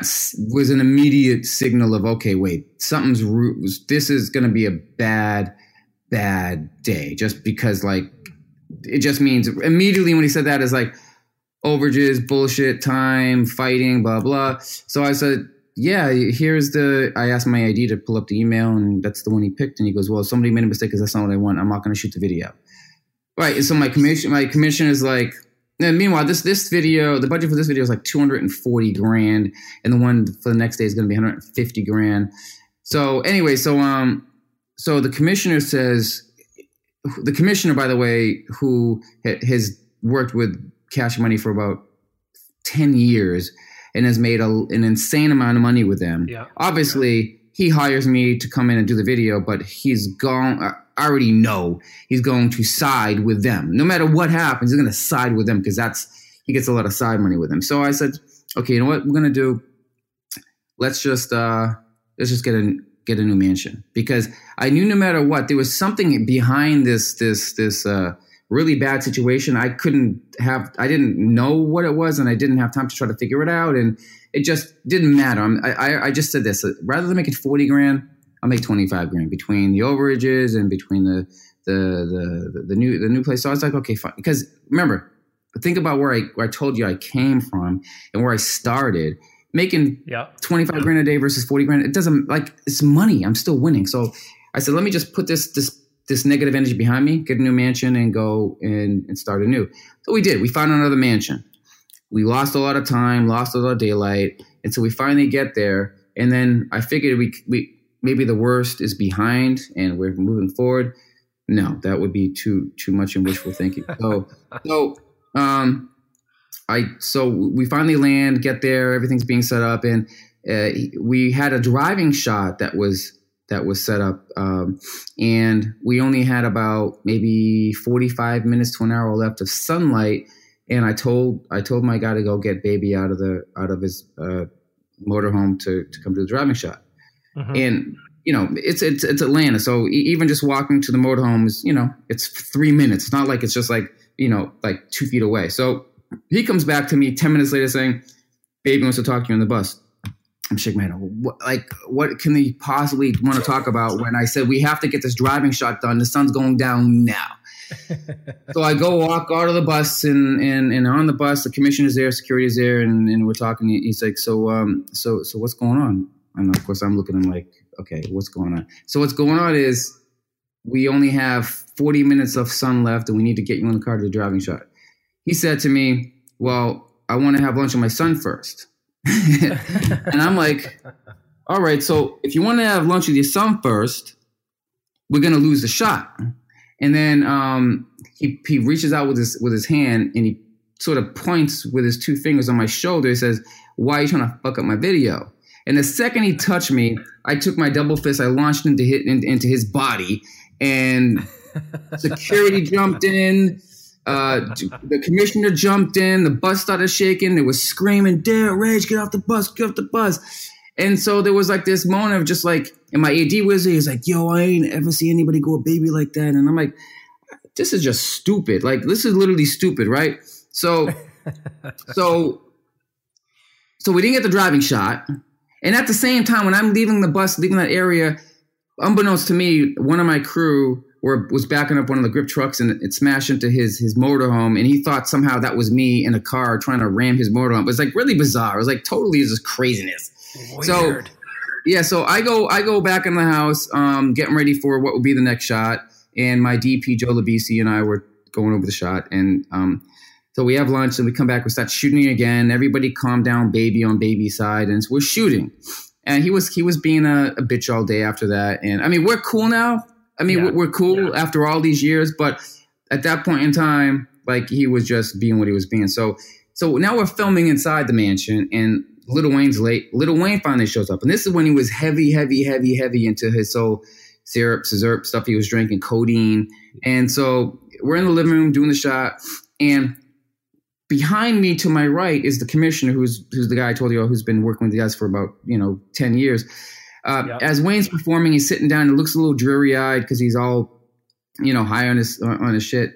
was an immediate signal of okay, wait, something's this is going to be a bad, bad day. Just because, like, it just means immediately when he said that is like overages, bullshit, time, fighting, blah blah. So I said, yeah, here's the. I asked my ID to pull up the email, and that's the one he picked. And he goes, well, somebody made a mistake because that's not what I want. I'm not going to shoot the video. Right. And so my commission, my commission is like. And meanwhile, this this video, the budget for this video is like 240 grand, and the one for the next day is going to be 150 grand. So anyway, so um, so the commissioner says, the commissioner, by the way, who ha- has worked with Cash Money for about 10 years and has made a, an insane amount of money with them. Yeah. Obviously, he hires me to come in and do the video, but he's gone. I already know he's going to side with them. No matter what happens, he's going to side with them because that's he gets a lot of side money with them. So I said, okay, you know what we're going to do? Let's just uh, let's just get a get a new mansion because I knew no matter what there was something behind this this this uh, really bad situation. I couldn't have I didn't know what it was and I didn't have time to try to figure it out and it just didn't matter. I I- I just said this uh, rather than making forty grand, I'll make twenty five grand between the overages and between the the the the new the new place. So I was like, okay, fine. Because remember, think about where I where I told you I came from and where I started. Making Yeah. 25 grand a day versus 40 grand it doesn't like it's money. I'm still winning. So i said let me just put this this this negative energy behind me get a new mansion and go and, and start anew. So we did. We found another mansion. We lost a lot of time lost a lot of daylight. And so we finally get there. And then i figured we we maybe the worst is behind and we're moving forward. No that would be too too much in wishful thinking. So so um I so we finally land, get there, everything's being set up, and uh, we had a driving shot that was that was set up, um, and we only had about maybe forty five minutes to an hour left of sunlight. And I told I told my guy to go get baby out of the out of his uh, motorhome to to come to the driving shot. Mhm. And you know, it's it's it's Atlanta, so even just walking to the motorhome is, you know, it's three minutes. It's not like it's just like you know, like two feet away. So he comes back to me ten minutes later saying, "Baby wants to talk to you on the bus." I'm shaking my head. What, like, what can they possibly want to talk about when I said we have to get this driving shot done? The sun's going down now. so I go walk out of the bus and, and, and on the bus, the commissioner's there, security is there, and, and we're talking. He's like, so, um, so, so what's going on? And of course I'm looking at him like, okay, what's going on? So what's going on is we only have 40 minutes of sun left and we need to get you in the car to the driving shot. He said to me, well, I want to have lunch with my son first. and I'm like, all right, so if you want to have lunch with your son first, we're gonna lose the shot. And then um, he he reaches out with his with his hand and he sort of points with his two fingers on my shoulder. He says, "Why are you trying to fuck up my video?" And the second he touched me, I took my double fist, I launched into hit into his body, and security jumped in. Uh, the commissioner jumped in. The bus started shaking. They was screaming, "Dare Rage, get off the bus! Get off the bus!" And so there was like this moment of just like, and my AD was he's like, "Yo, I ain't ever see anybody go a baby like that," and I'm like, "This is just stupid. Like, this is literally stupid, right?" So, so, so we didn't get the driving shot, and at the same time, when I'm leaving the bus, leaving that area, unbeknownst to me, one of my crew were, was backing up one of the grip trucks and it smashed into his his motorhome and he thought somehow that was me in a car trying to ram his motorhome. It was like really bizarre. It was like totally just craziness. Weird. So yeah, so I go I go back in the house, um, getting ready for what would be the next shot, and my DP Joe Labisi and I were going over the shot, and um, so we have lunch and we come back, we start shooting again. Everybody calm down, baby on baby side, and so we're shooting. And he was he was being a, a bitch all day after that, and I mean we're cool now. I mean Yeah. we're, cool Yeah. after all these years, but at that point in time, like he was just being what he was being. So so now we're filming inside the mansion, and Lil Wayne's late. Lil Wayne finally shows up, and this is when he was heavy, heavy, heavy, heavy into his soul syrup, syrup stuff he was drinking, codeine, and so we're in the living room doing the shot, and behind me to my right is the commissioner, who's who's the guy I told y'all who's been working with the guys for about you know ten years. Uh, Yep. As Wayne's performing, he's sitting down. It looks a little dreary eyed because he's all you know high on his on his shit.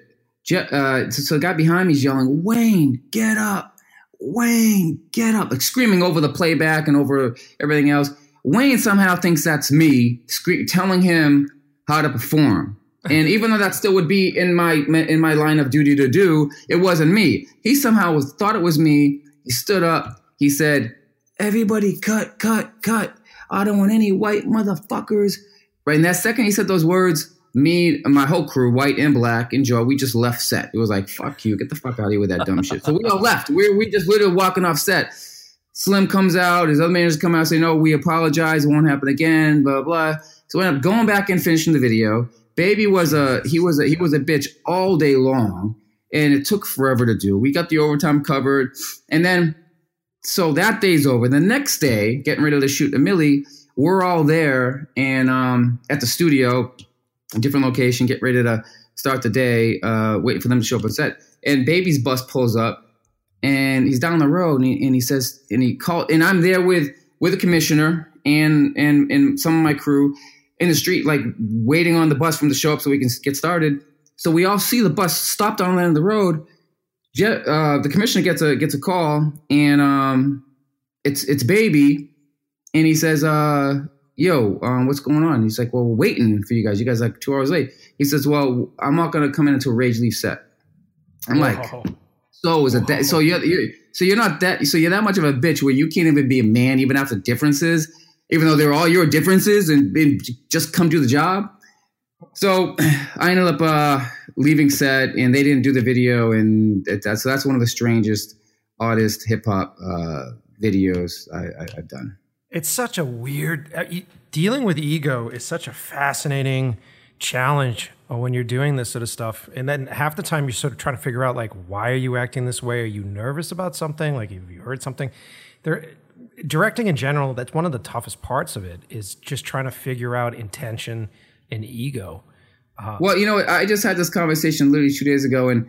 Uh, so, so the guy behind me is yelling, "Wayne, get up! Wayne, get up!" Like screaming over the playback and over everything else. Wayne somehow thinks that's me scre- telling him how to perform. And even though that still would be in my in my line of duty to do, it wasn't me. He somehow was thought it was me. He stood up. He said, "Everybody, cut, cut, cut! I don't want any white motherfuckers." Right in that second, he said those words. Me and my whole crew, white and black, and Joe, we just left set. It was like, "Fuck you, get the fuck out of here with that dumb shit." So we all left. We we just literally walking off set. Slim comes out. His other managers come out say, "No, we apologize. It won't happen again." Blah blah. So we end up going back and finishing the video. Baby was a he was a he was a bitch all day long, and it took forever to do. We got the overtime covered, and then so that day's over. The next day, getting ready to shoot a Milli, we're all there and um, at the studio, a different location, get ready to start the day, uh, waiting for them to show up on set. And baby's bus pulls up, and he's down the road, and he, and he says, and he called, and I'm there with with the commissioner and and and some of my crew in the street, like waiting on the bus from the show up so we can get started. So we all see the bus stopped on the end of the road. Uh, the commissioner gets a gets a call, and um, it's it's baby, and he says, uh, "Yo, um, what's going on?" He's like, "Well, we're waiting for you guys. You guys are like two hours late." He says, "Well, I'm not gonna come in until Rage leaves set." I'm like, Whoa. so is it that? So you're, you're so you're not that so you're that much of a bitch where you can't even be a man even after differences, even though they're all your differences and, and just come do the job. So I ended up uh, leaving set and they didn't do the video and it, that's so that's one of the strangest, oddest hip hop uh, videos I, I've done. It's such a weird uh, dealing with ego is such a fascinating challenge uh, when you're doing this sort of stuff. And then half the time you're sort of trying to figure out like why are you acting this way? Are you nervous about something? Like have you heard something? There directing in general, that's one of the toughest parts of it is just trying to figure out intention and ego. Uh-huh. Well, you know, I just had this conversation literally two days ago, and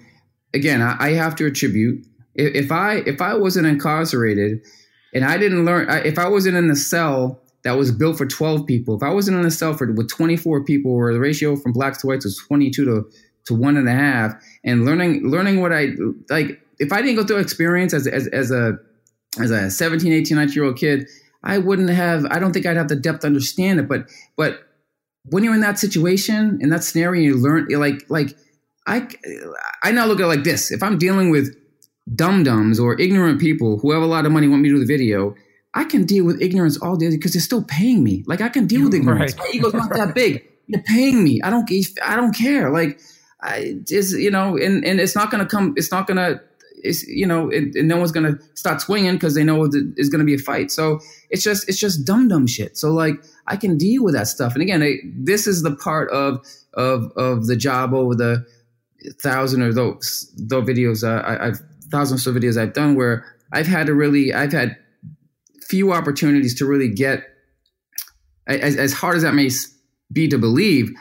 again, I, I have to attribute if, I if I wasn't incarcerated and I didn't learn, if I wasn't in the cell that was built for 12 people. If I wasn't in a cell for with 24 people, where the ratio from blacks to whites was 22 to to one and a half, and learning learning what I like. If I didn't go through experience as as, as a as a 17, 18, 19 year old kid, I wouldn't have. I don't think I'd have the depth to understand it. But but when you're in that situation in that scenario, you learn like like I I now look at it like this. If I'm dealing with dum dums or ignorant people who have a lot of money want me to do the video, I can deal with ignorance all day because they're still paying me. Like I can deal with ignorance. Right. My ego's not that big. You're paying me. I don't. I don't care. Like I just you know, and and it's not gonna come. It's not gonna. It's you know, it, and no one's gonna start swinging because they know it's gonna be a fight. So it's just it's just dumb dumb shit. So like I can deal with that stuff. And again, I, this is the part of of of the job over the thousand or those those videos uh, I, I've thousands of videos I've done where I've had to really I've had few opportunities to really get as, as hard as that may be to believe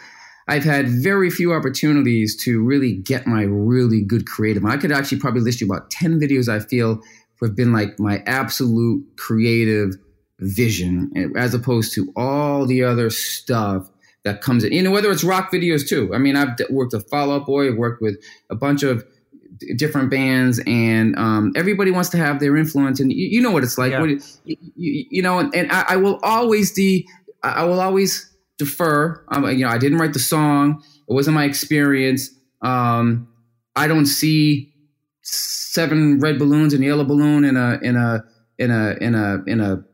I've had very few opportunities to really get my really good creative. I could actually probably list you about 10 videos I feel have been like my absolute creative vision as opposed to all the other stuff that comes in. You know, whether it's rock videos too. I mean, I've worked with Fall Out Boy, I've worked with a bunch of different bands, and um, everybody wants to have their influence, and you, you know what it's like. Yeah. What, you, you, know, and, and I, I, will always de, I will always defer. Um, you know, I didn't write the song; it wasn't my experience. Um, I don't see seven red balloons and a yellow balloon in a in a in a in a in a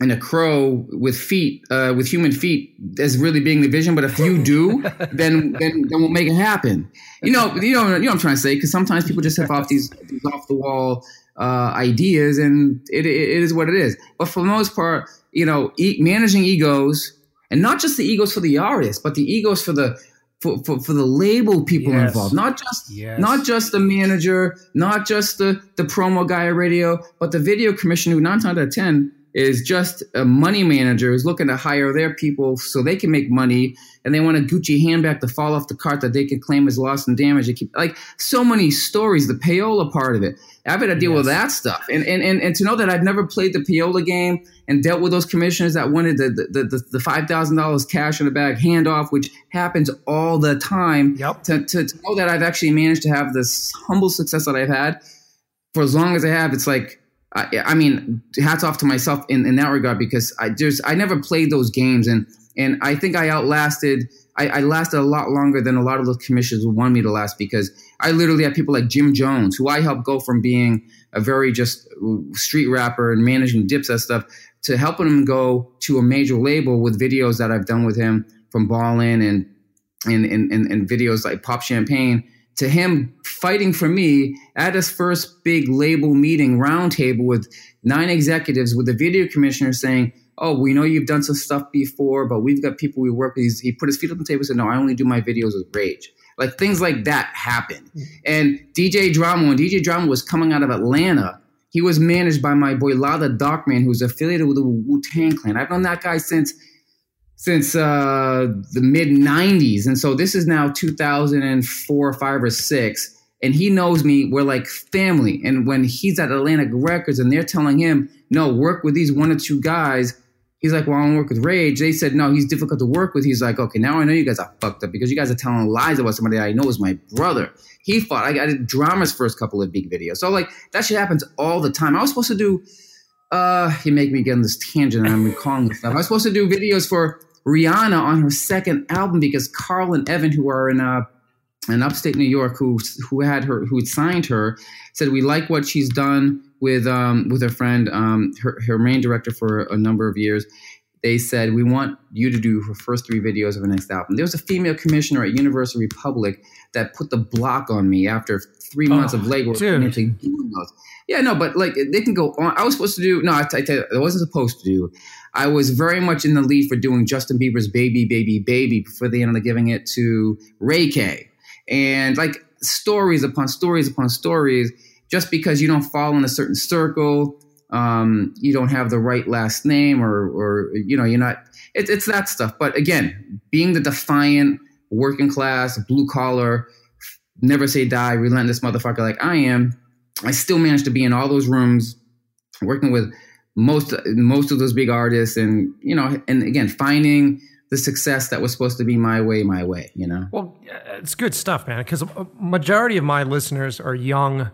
and a crow with feet, uh, with human feet, as really being the vision. But if you do, then then then we'll make it happen. You know, you know, you know what I'm trying to say. Because sometimes people just have off these, these off the wall uh, ideas, and it, it, it is what it is. But for the most part, you know, e- managing egos, and not just the egos for the artist, but the egos for the for, for, for the label people yes. involved, not just yes. not just the manager, not just the the promo guy at radio, but the video commissioner who nine times out of ten is just a money manager who's looking to hire their people so they can make money and they want a Gucci handbag to fall off the cart that they could claim as lost and damaged. Keep, like so many stories, the payola part of it. I've had to deal yes. with that stuff. And, and, and, and to know that I've never played the payola game and dealt with those commissioners that wanted the, the, the, the $5,000 cash in the bag handoff, which happens all the time. Yep. To, to, to know that I've actually managed to have this humble success that I've had for as long as I have, it's like, I, I mean, hats off to myself in, in that regard because I just I never played those games and and I think I outlasted I, I, lasted a lot longer than a lot of those commissions would want me to last because I literally had people like Jim Jones who I helped go from being a very just street rapper and managing dips and stuff to helping him go to a major label with videos that I've done with him from Ballin and and and, and, and videos like Pop Champagne to him fighting for me at his first big label meeting roundtable with nine executives with the video commissioner saying, Oh, we know you've done some stuff before, but we've got people we work with. He put his feet on the table and said, No, I only do my videos with Rage. Like things like that happen. Mm-hmm. And DJ Drama, when DJ Drama was coming out of Atlanta, he was managed by my boy Lada Darkman, who's affiliated with the Wu Tang Clan. I've known that guy since since uh, the mid 90s. And so this is now 2004 or 5 or 6. And he knows me. We're like family. And when he's at Atlantic Records and they're telling him, no, work with these one or two guys, he's like, well, I don't work with Rage. They said, no, he's difficult to work with. He's like, okay, now I know you guys are fucked up because you guys are telling lies about somebody I know is my brother. He fought. I, I did Drama's first couple of big videos. So, like, that shit happens all the time. I was supposed to do, uh, you make me get on this tangent and I'm recalling stuff. I was supposed to do videos for Rihanna on her second album because Carl and Evan, who are in uh, in upstate New York, who who had her, who had signed her, said we like what she's done with um, with her friend, um, her her main director for a number of years. They said we want you to do her first three videos of her next album. There was a female commissioner at Universal Republic that put the block on me after three months oh, of legwork and doing those. Yeah, no, but like they can go on. I was supposed to do no, I, I, I wasn't supposed to do. I was very much in the lead for doing Justin Bieber's "Baby, Baby, Baby" before they ended up giving it to Ray Kay. And like stories upon stories upon stories, just because you don't fall in a certain circle, um, you don't have the right last name, or or you know you're not. It, it's that stuff. But again, being the defiant working class, blue collar, never say die, relentless motherfucker like I am, I still managed to be in all those rooms working with most most of those big artists, and you know, and again, finding the success that was supposed to be my way, my way. You know. Well, it's good stuff, man. Because a majority of my listeners are young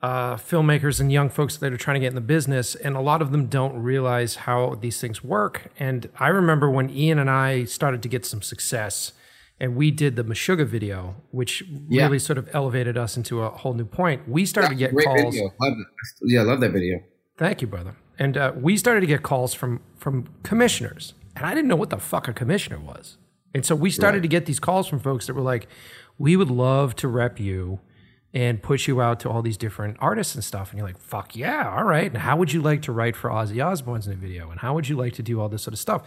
uh, filmmakers and young folks that are trying to get in the business, and a lot of them don't realize how these things work. And I remember when Ian and I started to get some success, and we did the Meshuggah video, which Yeah. really sort of elevated us into a whole new point. We started to get calls. video. Love. Yeah, I love that video. Thank you, brother. And uh, we started to get calls from from commissioners, and I didn't know what the fuck a commissioner was. And so we started Right. to get these calls from folks that were like, "We would love to rep you and push you out to all these different artists and stuff." And you're like, "Fuck yeah, all right." And how would you like to write for Ozzy Osbourne's new video? And how would you like to do all this sort of stuff?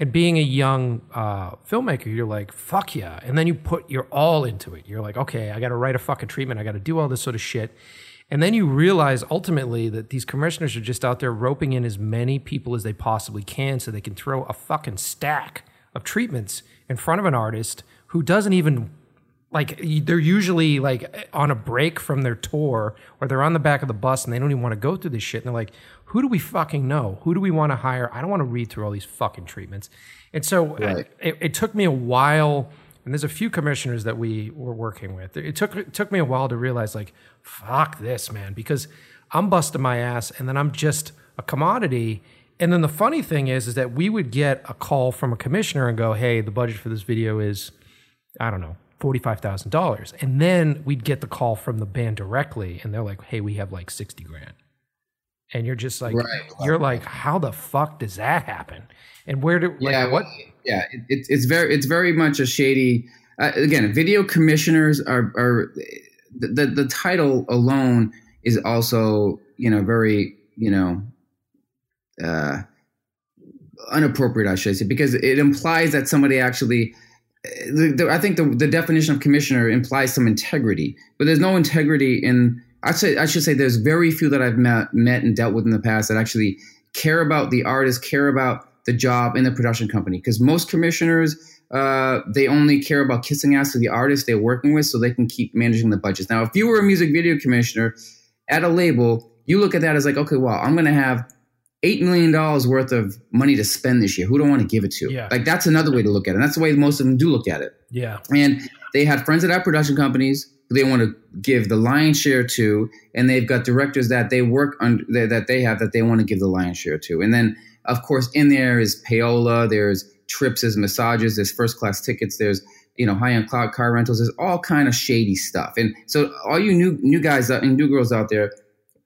And being a young uh, filmmaker, you're like, "Fuck yeah!" And then you put your all into it. You're like, "Okay, I got to write a fucking treatment. I got to do all this sort of shit." And then you realize ultimately that these commissioners are just out there roping in as many people as they possibly can so they can throw a fucking stack of treatments in front of an artist who doesn't even like they're usually like on a break from their tour or they're on the back of the bus and they don't even want to go through this shit and they're like who do we fucking know who do we want to hire i don't want to read through all these fucking treatments and so uh, Right. it, it took me a while and there's a few commissioners that we were working with it took it took me a while to realize like fuck this man because i'm busting my ass and then i'm just a commodity and then the funny thing is is that we would get a call from a commissioner and go hey the budget for this video is I don't know, $45,000. And then we'd get the call from the band directly and they're like, hey, we have like 60 grand. And you're just like, Right. you're like, how the fuck does that happen? And where do, like, yeah, what? yeah, it, it's it's very it's very much a shady. Uh, again, video commissioners are are the, the the title alone is also you know very you know uh, unappropriate, I should say, because it implies that somebody actually. The, the, I think the, the definition of commissioner implies some integrity, but there's no integrity in. I say I should say there's very few that I've met met and dealt with in the past that actually care about the artist, care about the job in the production company. Because most commissioners, uh, they only care about kissing ass to the artist they're working with, so they can keep managing the budgets. Now, if you were a music video commissioner at a label, you look at that as like, okay, well, I'm going to have eight million dollars worth of money to spend this year. Who do I want to give it to? Yeah. Like that's another way to look at it. And that's the way most of them do look at it. Yeah. And they had friends that have production companies they want to give the lion's share to, and they've got directors that they work on that that they have that they want to give the lion's share to. And then, of course, in there is payola, there's trips, there's massages, there's first class tickets, there's you know high end cloud car rentals, there's all kind of shady stuff. And so, all you new new guys and new girls out there.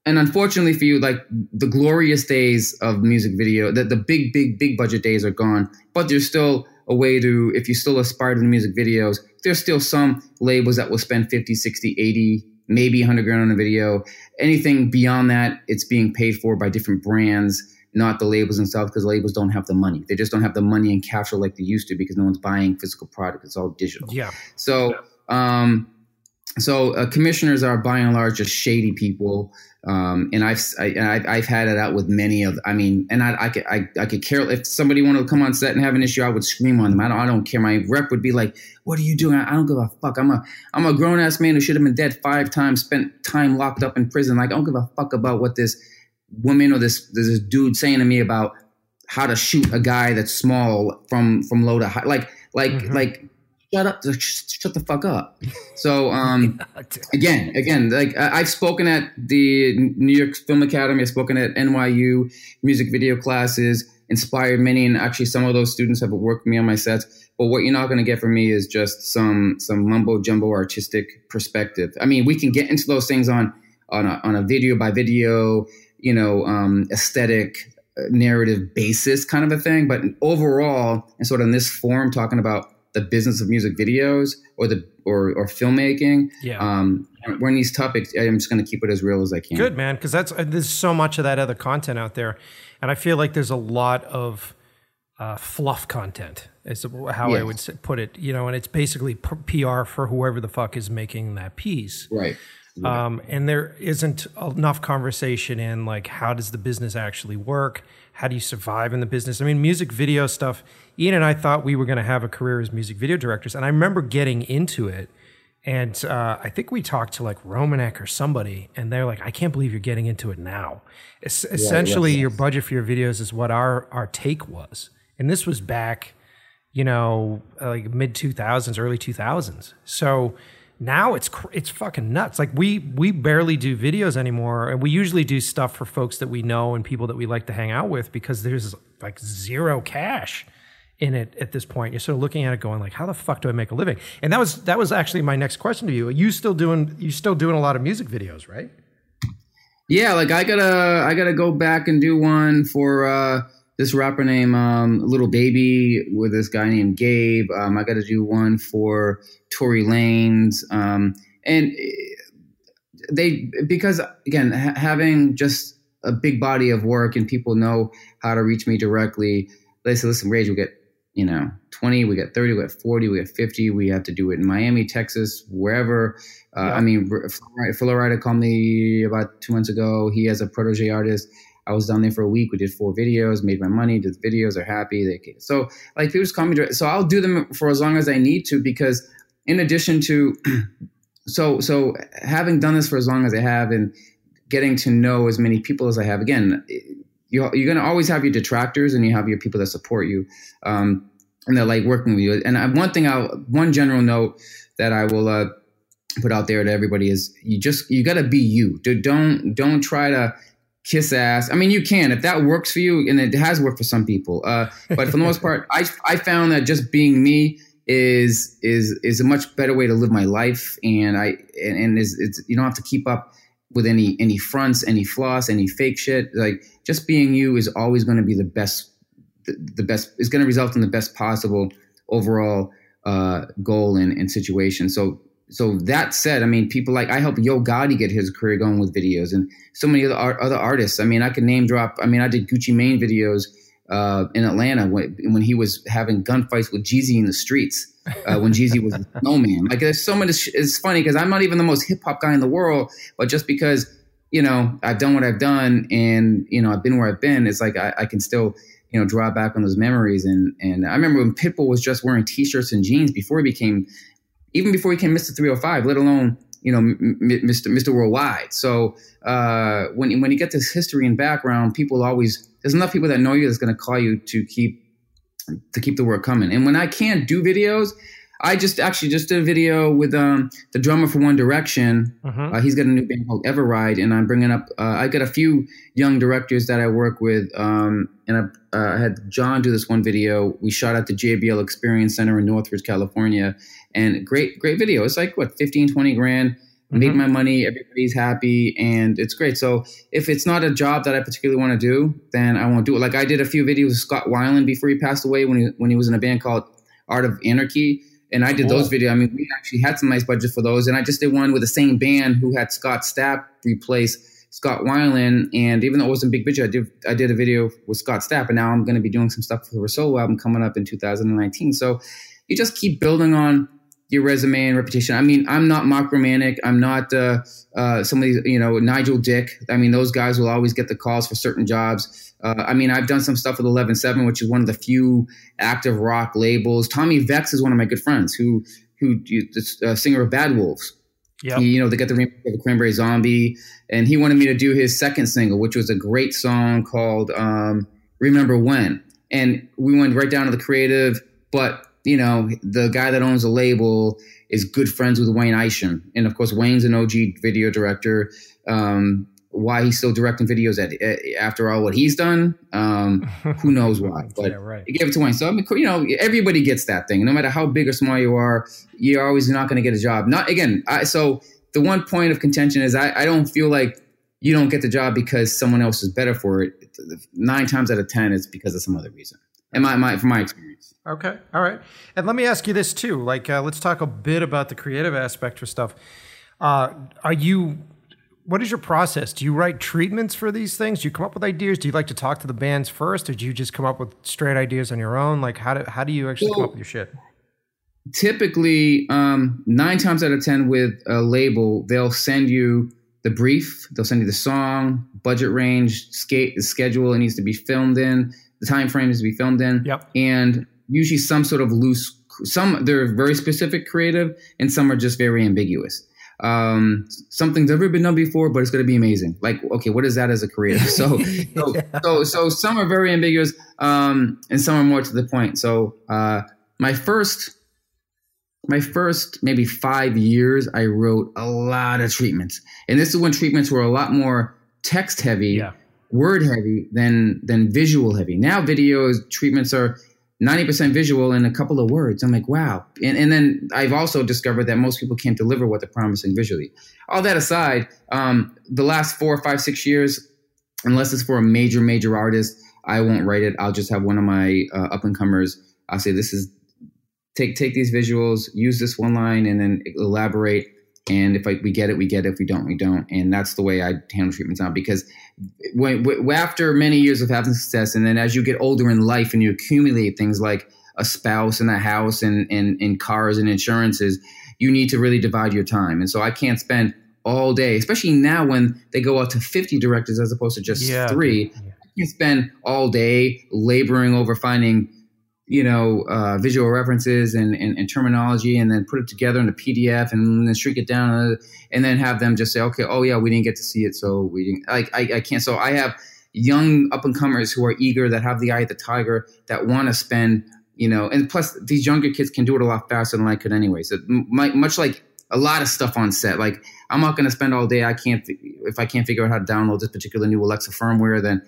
And unfortunately for you, like the glorious days of music video, the, the big, big, big budget days are gone. But there's still a way to, if you still aspire to the music videos, there's still some labels that will spend 50, 60, 80, maybe 100 grand on a video. Anything beyond that, it's being paid for by different brands, not the labels themselves, because labels don't have the money. They just don't have the money and cash flow like they used to because no one's buying physical product. It's all digital. Yeah. So, um, so uh, commissioners are by and large just shady people, um, and I've I, I've had it out with many of. I mean, and I I could I, I could care if somebody wanted to come on set and have an issue, I would scream on them. I don't I don't care. My rep would be like, "What are you doing? I don't give a fuck. I'm a I'm a grown ass man who should have been dead five times, spent time locked up in prison. Like I don't give a fuck about what this woman or this this dude saying to me about how to shoot a guy that's small from from low to high. Like like Mhm. like shut up, shut the fuck up. So um, again, again, like I- I've spoken at the New York Film Academy. I've spoken at NYU music video classes. Inspired many, and actually some of those students have worked with me on my sets. But what you're not going to get from me is just some some mumbo jumbo artistic perspective. I mean, we can get into those things on on a, on a video by video, you know, um, aesthetic uh, narrative basis kind of a thing. But overall, and sort of in this form, talking about the business of music videos or the or or filmmaking. Yeah. Um, we're in these topics. I'm just going to keep it as real as I can. Good man, because that's there's so much of that other content out there, and I feel like there's a lot of uh, fluff content. Is how I would put it. You know, and it's basically p- PR for whoever the fuck is making that piece. Right. Um, and there isn't enough conversation in like how does the business actually work? How do you survive in the business? I mean, music video stuff. Ian and I thought we were going to have a career as music video directors, and I remember getting into it And uh, I think we talked to like Romanek or somebody, and they're like, "I can't believe you're getting into it now." Es- essentially, yeah, yeah. your budget for your videos is what our our take was, and this was back, you know, like mid two thousands, early two thousands. So now it's it's fucking nuts. Like we we barely do videos anymore, and we usually do stuff for folks that we know and people that we like to hang out with because there's like zero cash in it at this point. You're sort of looking at it going like, how the fuck do I make a living? And that was that was actually my next question to you. Are you still doing you still doing a lot of music videos, right? Yeah, like I gotta I gotta go back and do one for uh this rapper named um, Lil Baby with this guy named Gabe. Um, I got to do one for Tory Lanez, um, and they because again ha- having just a big body of work and people know how to reach me directly. They say, listen, Rage, we get you know 20, we get 30, we get 40, we get 50. We have to do it in Miami, Texas, wherever. Uh, yeah. I mean, Flo Rida called me about two months ago. He has a protege artist. I was down there for a week. We did four videos, made my money, did the videos, are happy. They so like people just call me. Direct. So I'll do them for as long as I need to because in addition to so so having done this for as long as I have and getting to know as many people as I have, again, you, you're going to always have your detractors and you have your people that support you. Um, and they're like working with you. And I, one thing I'll, one general note that I will, uh, put out there to everybody is you just, you got to be you. Don't, don't try to kiss ass. I mean, you can if that works for you, and it has worked for some people. Uh, but for the most part, I I found that just being me is is is a much better way to live my life, and I and, and is it's you don't have to keep up with any any fronts, any floss, any fake shit. Like just being you is always going to be the best. The, the best is going to result in the best possible overall uh, goal and, and situation. So so that said, I mean, people like I helped Yo Gotti get his career going with videos, and so many other other artists. I mean, I could name drop. I mean, I did Gucci Mane videos uh, in Atlanta when when he was having gunfights with Jeezy in the streets uh, when Jeezy was a snowman. Like, there's so much. It's funny because I'm not even the most hip hop guy in the world, but just because you know I've done what I've done and you know I've been where I've been, it's like I, I can still you know draw back on those memories. And and I remember when Pitbull was just wearing t-shirts and jeans before he became even before he came Mr. 305, let alone you know Mr. Mr. Worldwide. So uh, when when you get this history and background, people always there's enough people that know you that's going to call you to keep to keep the work coming. And when I can't do videos, I just actually just did a video with um, the drummer for One Direction. Uh-huh. Uh, he's got a new band called Everride, and I'm bringing up. Uh, I got a few young directors that I work with, um, and I, uh, had John do this one video. We shot at the JBL Experience Center in Northridge, California, and great, great video. It's like what 15, 20 grand. Mm-hmm. Made my money. Everybody's happy, and it's great. So if it's not a job that I particularly want to do, then I won't do it. Like I did a few videos with Scott Weiland before he passed away when he when he was in a band called Art of Anarchy and I did cool. those videos. I mean, we actually had some nice budget for those, and I just did one with the same band who had Scott Stapp replace Scott Weiland. And even though it wasn't big budget, I did I did a video with Scott Stapp, and now I'm going to be doing some stuff for the solo album coming up in 2019. So you just keep building on your resume and reputation. I mean, I'm not Mark Romanek. I'm not uh, uh, somebody, you know, Nigel Dick. I mean, those guys will always get the calls for certain jobs. Uh, I mean, I've done some stuff with Eleven Seven, which is one of the few active rock labels. Tommy Vext is one of my good friends, who who the uh, singer of Bad Wolves. Yeah, you know, they got the remake of the Cranberry Zombie, and he wanted me to do his second single, which was a great song called um, "Remember When." And we went right down to the creative, but you know, the guy that owns the label is good friends with Wayne Isham, and of course, Wayne's an OG video director. Um, why he's still directing videos at, at, after all what he's done. Um, who knows why? But yeah, right. he gave it to Wayne. So I mean, you know, everybody gets that thing. No matter how big or small you are, you're always not going to get a job. Not again. I, so the one point of contention is I, I don't feel like you don't get the job because someone else is better for it. Nine times out of ten, it's because of some other reason. And my, my from my experience. Okay, all right. And let me ask you this too. Like, uh, let's talk a bit about the creative aspect for stuff. Uh, are you what is your process? Do you write treatments for these things? Do you come up with ideas? Do you like to talk to the bands first, or do you just come up with straight ideas on your own? Like how do how do you actually come up with your shit? Typically, um, nine times out of ten with a label, they'll send you the brief, they'll send you the song, budget range, skate, the schedule it needs to be filmed in, the time frame needs to be filmed in, yep. and usually some sort of loose some they're very specific creative and some are just very ambiguous um, something's never been done before, but it's going to be amazing. Like, okay, what is that as a creative? So, so, yeah. so, so, some are very ambiguous, um, and some are more to the point. So, uh, my first, my first maybe five years, I wrote a lot of treatments, and this is when treatments were a lot more text heavy, yeah. word heavy than than visual heavy. Now, videos treatments are 90% visual and a couple of words. I'm like, wow. And, and then I've also discovered that most people can't deliver what they're promising visually. All that aside, um, the last four, five, six years, unless it's for a major, major artist, I won't write it. I'll just have one of my uh, up and comers. I'll say, this is take take these visuals, use this one line, and then elaborate and if I, we get it, we get it. If we don't, we don't. And that's the way I handle treatments now. Because when, when, after many years of having success, and then as you get older in life and you accumulate things like a spouse and a house and, and, and cars and insurances, you need to really divide your time. And so I can't spend all day, especially now when they go out to 50 directors as opposed to just yeah. three. Yeah. I can spend all day laboring over finding you know, uh, visual references and, and, and, terminology, and then put it together in a PDF, and then shrink it down, uh, and then have them just say, okay, oh yeah, we didn't get to see it, so we didn't. Like I, I can't. So I have young up and comers who are eager, that have the eye of the tiger, that want to spend, you know, and plus these younger kids can do it a lot faster than I could anyway. So much like a lot of stuff on set, like I'm not going to spend all day. I can't if I can't figure out how to download this particular new Alexa firmware, then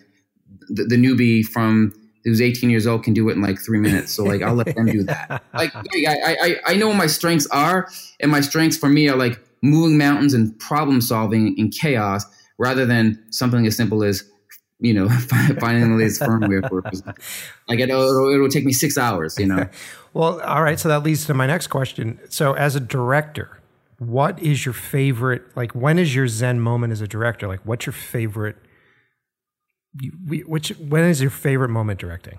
the, the newbie from who's 18 years old can do it in like three minutes. So like I'll let them do that. Like I, I I know what my strengths are, and my strengths for me are like moving mountains and problem solving in chaos, rather than something as simple as you know finding the latest firmware for like it, it'll, it'll take me six hours. You know. well, all right. So that leads to my next question. So as a director. What is your favorite? Like, when is your Zen moment as a director? Like, what's your favorite which when is your favorite moment directing?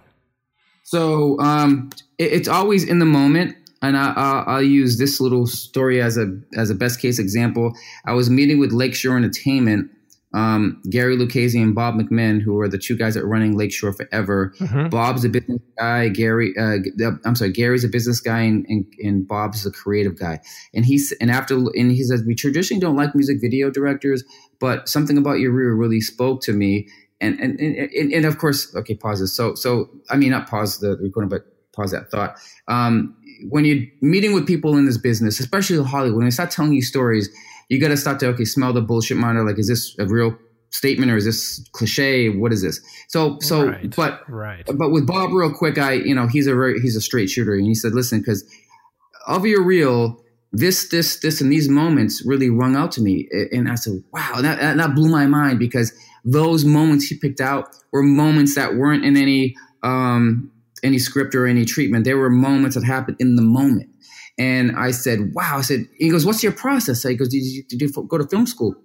So um, it, it's always in the moment, and I, will use this little story as a as a best case example. I was meeting with Lakeshore Entertainment, um, Gary Lucchese and Bob McMahon, who are the two guys that are running Lakeshore forever. Mm-hmm. Bob's a business guy. Gary, uh, I'm sorry, Gary's a business guy, and, and, and Bob's a creative guy. And he's and after and he says we traditionally don't like music video directors, but something about your rear really spoke to me and and, and and of course, okay, pauses. So so I mean, not pause the recording, but pause that thought. Um, when you're meeting with people in this business, especially Hollywood, when they start telling you stories, you got to start to okay, smell the bullshit monitor. Like, is this a real statement or is this cliche? What is this? So so, right, but right. But with Bob, reel quick, I you know he's a very he's a straight shooter, and he said, listen, because of your real this, this, this, and these moments really rung out to me. And I said, wow, that, that blew my mind because those moments he picked out were moments that weren't in any, um, any script or any treatment. They were moments that happened in the moment. And I said, wow. I said, he goes, what's your process? He goes, did you, did you go to film school?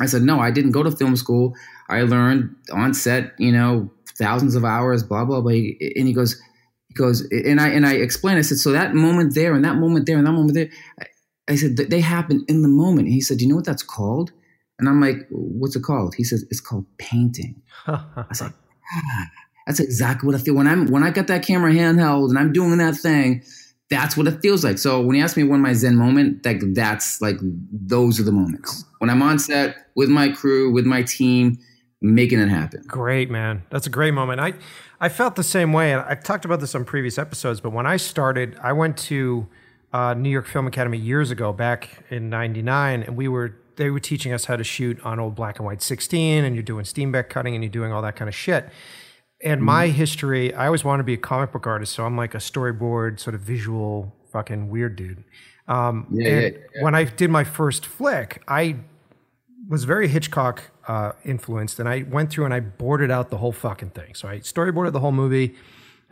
I said, no, I didn't go to film school. I learned on set, you know, thousands of hours, blah, blah, blah. And he goes, he goes and I and I explained. I said, so that moment there and that moment there and that moment there, I said they happen in the moment. And he said, do you know what that's called? And I'm like, what's it called? He says it's called painting. I was like, ah, that's exactly what I feel when I'm when I got that camera handheld and I'm doing that thing. That's what it feels like. So when he asked me when my Zen moment, like that's like those are the moments when I'm on set with my crew, with my team, making it happen. Great, man. That's a great moment. I I felt the same way, and I've talked about this on previous episodes. But when I started, I went to uh, New York Film Academy years ago, back in '99, and we were they were teaching us how to shoot on old black and white 16, and you're doing Steenbeck cutting, and you're doing all that kind of shit. And mm my history, I always wanted to be a comic book artist, so I'm like a storyboard, sort of visual, fucking weird dude. Um, yeah, and yeah, yeah. when I did my first flick, I was very Hitchcock uh, influenced, and I went through and I boarded out the whole fucking thing. So I storyboarded the whole movie,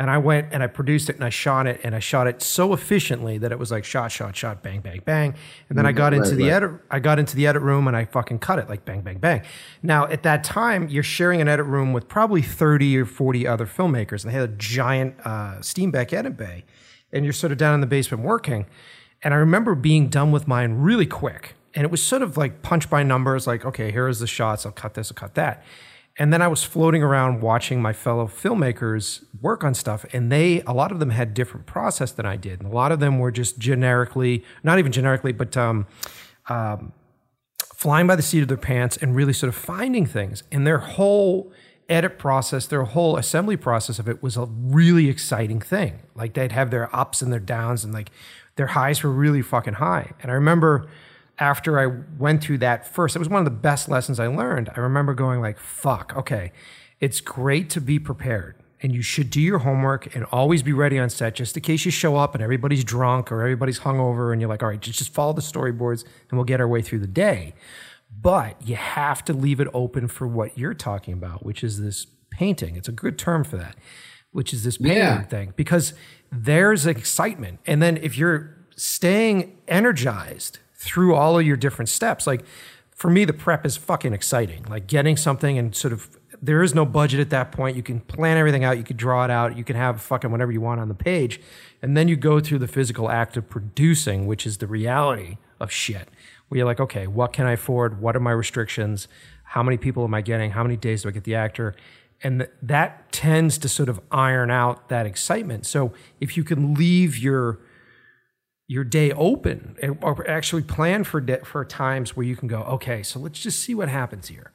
and I went and I produced it and I shot it, and I shot it so efficiently that it was like shot, shot, shot, bang, bang, bang. And then I got into the right. edit. I got into the edit room and I fucking cut it like bang, bang, bang. Now at that time, you're sharing an edit room with probably thirty or forty other filmmakers, and they had a giant uh, Steenbeck edit bay, and you're sort of down in the basement working. And I remember being done with mine really quick and it was sort of like punch by numbers like okay here is the shots i'll cut this i'll cut that And then I was floating around watching my fellow filmmakers work on stuff, and they, a lot of them had different process than I did. And a lot of them were just generically, not even generically, but um, um, flying by the seat of their pants and really sort of finding things. And their whole edit process, their whole assembly process of it was a really exciting thing. Like they'd have their ups and their downs, and like their highs were really fucking high. And I remember after I went through that first, it was one of the best lessons I learned. I remember going like, fuck, okay, it's great to be prepared and you should do your homework and always be ready on set just in case you show up and everybody's drunk or everybody's hungover and you're like, all right, just follow the storyboards and we'll get our way through the day. But you have to leave it open for what you're talking about, which is this painting. It's a good term for that, which is this painting yeah. thing, because there's excitement. And then if you're staying energized through all of your different steps. Like for me, the prep is fucking exciting. Like getting something and sort of there is no budget at that point. You can plan everything out. You can draw it out. You can have fucking whatever you want on the page. And then you go through the physical act of producing, which is the reality of shit. Where you're like, okay, what can I afford? What are my restrictions? How many people am I getting? How many days do I get the actor? And th- that tends to sort of iron out that excitement. So if you can leave your your day open or actually plan for de- for times where you can go okay so let's just see what happens here.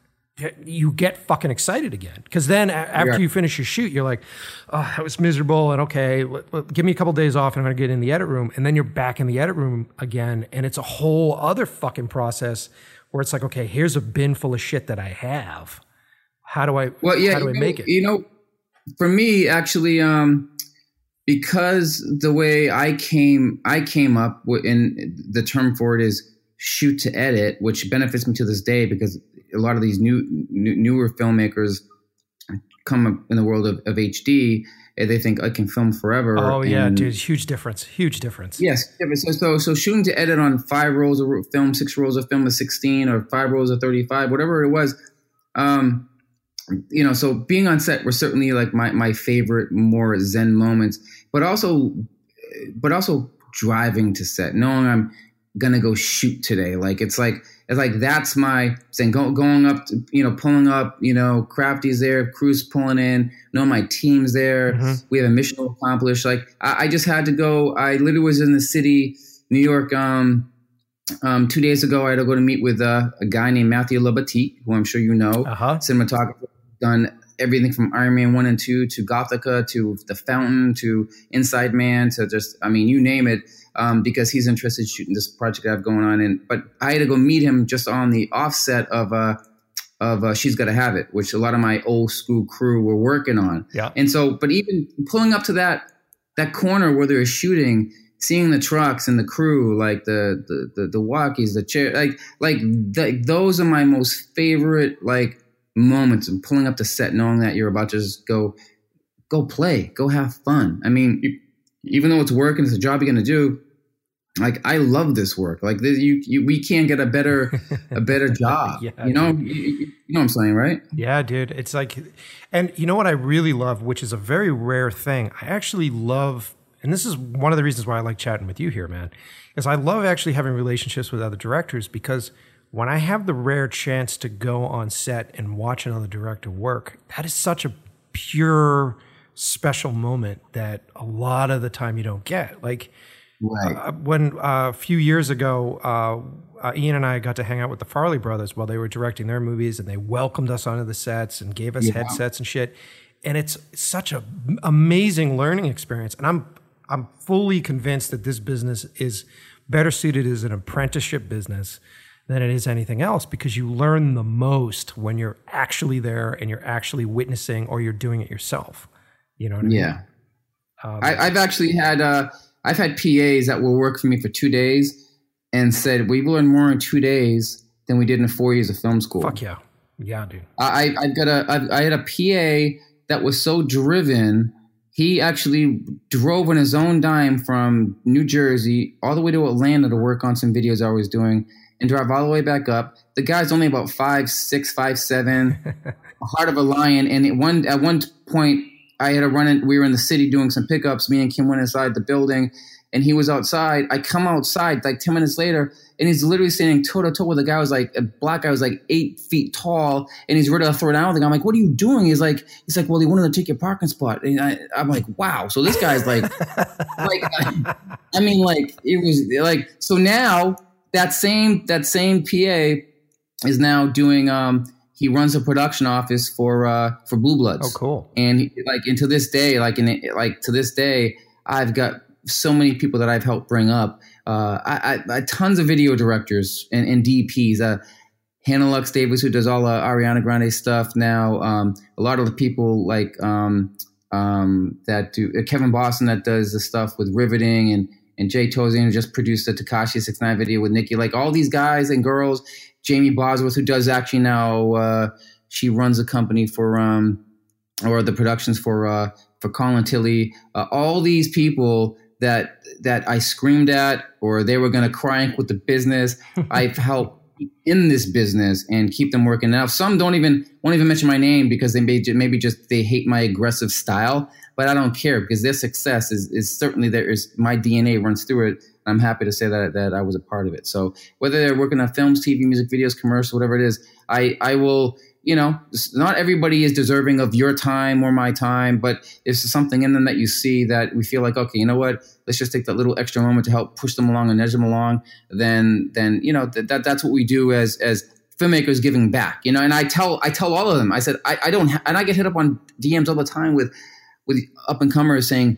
You get fucking excited again because then after yeah. you finish your shoot you're like oh that was miserable and okay let, let, give me a couple days off and i'm going to get in the edit room and then you're back in the edit room again and it's a whole other fucking process where it's like okay here's a bin full of shit that i have. How do i well yeah how do i know, make it? you know for me actually um because the way I came I came up with, and the term for it is shoot to edit, which benefits me to this day because a lot of these new, new newer filmmakers come up in the world of, of HD and they think I can film forever. Oh yeah, dude, huge difference, huge difference. Yes, so, so so shooting to edit on five rolls of film, six rolls of film of sixteen, or five rolls of thirty-five, whatever it was. Um, you know, so being on set was certainly like my, my favorite, more zen moments, but also, but also driving to set, knowing I'm gonna go shoot today. Like it's like it's like that's my saying go, going up, to, you know, pulling up, you know, Crafty's there, Crew's pulling in, know my team's there. Mm-hmm. We have a mission to accomplish. Like I, I, just had to go. I literally was in the city, New York. Um, um, two days ago, I had to go to meet with uh, a guy named Matthew Libatique, who I'm sure you know, uh-huh. cinematographer done everything from Iron Man 1 and 2 to Gothika to The Fountain to Inside Man to just, I mean, you name it, um, because he's interested in shooting this project I have going on. And But I had to go meet him just on the offset of, uh, of uh, She's Gotta Have It, which a lot of my old school crew were working on. Yeah. And so, but even pulling up to that, that corner where they're shooting, seeing the trucks and the crew, like the the the, the walkies, the chair, like like the, those are my most favorite like moments and pulling up the set, knowing that you're about to just go, go play, go have fun. I mean, even though it's work and it's a job you're going to do, like I love this work. Like this, you, you, we can't get a better, a better job. yeah, you know, you, you, know what I'm saying, right? Yeah, dude. It's like, and you know what I really love, which is a very rare thing. I actually love, and this is one of the reasons why I like chatting with you here, man. Is I love actually having relationships with other directors because when I have the rare chance to go on set and watch another director work, that is such a pure, special moment that a lot of the time you don't get. Like right. uh, when uh, a few years ago, uh, uh, Ian and I got to hang out with the Farrelly brothers while they were directing their movies, and they welcomed us onto the sets and gave us yeah. headsets and shit. And it's such an amazing learning experience. And I'm I'm fully convinced that this business is better suited as an apprenticeship business than it is anything else because you learn the most when you're actually there and you're actually witnessing or you're doing it yourself. You know what I mean? yeah. Um, I, have actually had uh, I've had PAs that will work for me for two days and said we learned more in two days than we did in four years of film school. Fuck yeah, yeah, dude. I I've got a I, I had a PA that was so driven. He actually drove on his own dime from New Jersey all the way to Atlanta to work on some videos I was doing and drive all the way back up. The guy's only about five six, five seven, heart of a lion. And at one at one point, I had a run in. We were in the city doing some pickups. Me and Kim went inside the building, and he was outside. I come outside like ten minutes later, and he's literally standing toe to toe with a guy was like a black guy was like eight feet tall, and he's ready to throw down. I'm like, "What are you doing?" He's like, "He's like, well, he wanted to take your parking spot." And I, am like, "Wow!" So this guy's like, like, I mean, like it was like so now that same that same PA is now doing. um he runs a production office for uh for Blue Bloods. Oh, cool! And he, like, and to this day, like, in like to this day, I've got so many people that I've helped bring up. Uh, I, I, I tons of video directors and, and DPs. Uh, Hannah Lux Davis, who does all the Ariana Grande stuff now. Um, a lot of the people like um, um, that do uh, Kevin Boston that does the stuff with riveting and and Jay Tozian just produced the Tekashi Six Nine video with Nikki. Like all these guys and girls. Jamie Bosworth, who does actually now, uh, she runs a company for um, or the productions for uh, for Colin Tilley. Uh, all these people that that I screamed at or they were going to crank with the business. I've helped in this business and keep them working. Now, some don't even won't even mention my name because they may maybe just they hate my aggressive style, but I don't care because their success is is certainly there is my DNA runs through it. I'm happy to say that that I was a part of it. So whether they're working on films, TV, music videos, commercials, whatever it is, I I will you know, not everybody is deserving of your time or my time, but if there's something in them that you see that we feel like, okay, you know what, let's just take that little extra moment to help push them along and nudge them along, then, then, you know, that, that that's what we do as, as filmmakers giving back, you know, and I tell, I tell all of them, I said, I, I don't, ha- and I get hit up on DMs all the time with, with up and comers saying,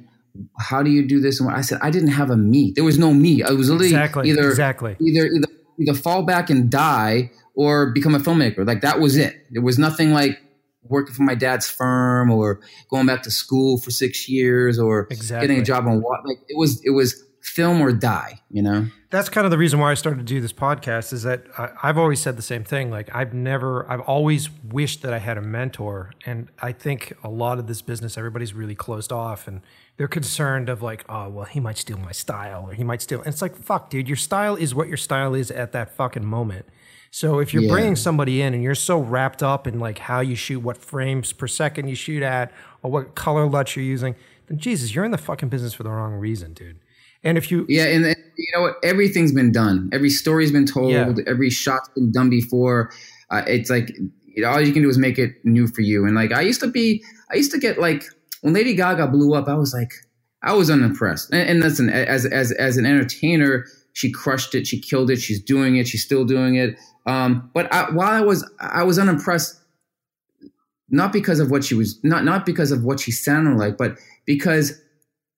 how do you do this? And I said, I didn't have a me. There was no me. I was literally exactly, either, exactly. either, either, either fall back and die or become a filmmaker. Like that was it. There was nothing like working for my dad's firm or going back to school for six years or exactly. getting a job on what like it was it was film or die you know that's kind of the reason why i started to do this podcast is that I, have always said the same thing like i've never i've always wished that i had a mentor and i think a lot of this business everybody's really closed off and they're concerned of like oh well he might steal my style or he might steal and it's like fuck dude your style is what your style is at that fucking moment so if you're yeah. bringing somebody in and you're so wrapped up in like how you shoot, what frames per second you shoot at, or what color LUT you're using, then Jesus, you're in the fucking business for the wrong reason, dude. And if you yeah, and, and you know what, everything's been done. Every story's been told. Yeah. Every shot's been done before. Uh, it's like you know, all you can do is make it new for you. And like I used to be, I used to get like when Lady Gaga blew up, I was like, I was unimpressed. And, and listen, as as as an entertainer, she crushed it. She killed it. She's doing it. She's still doing it. Um, but I, while I was I was unimpressed, not because of what she was not not because of what she sounded like, but because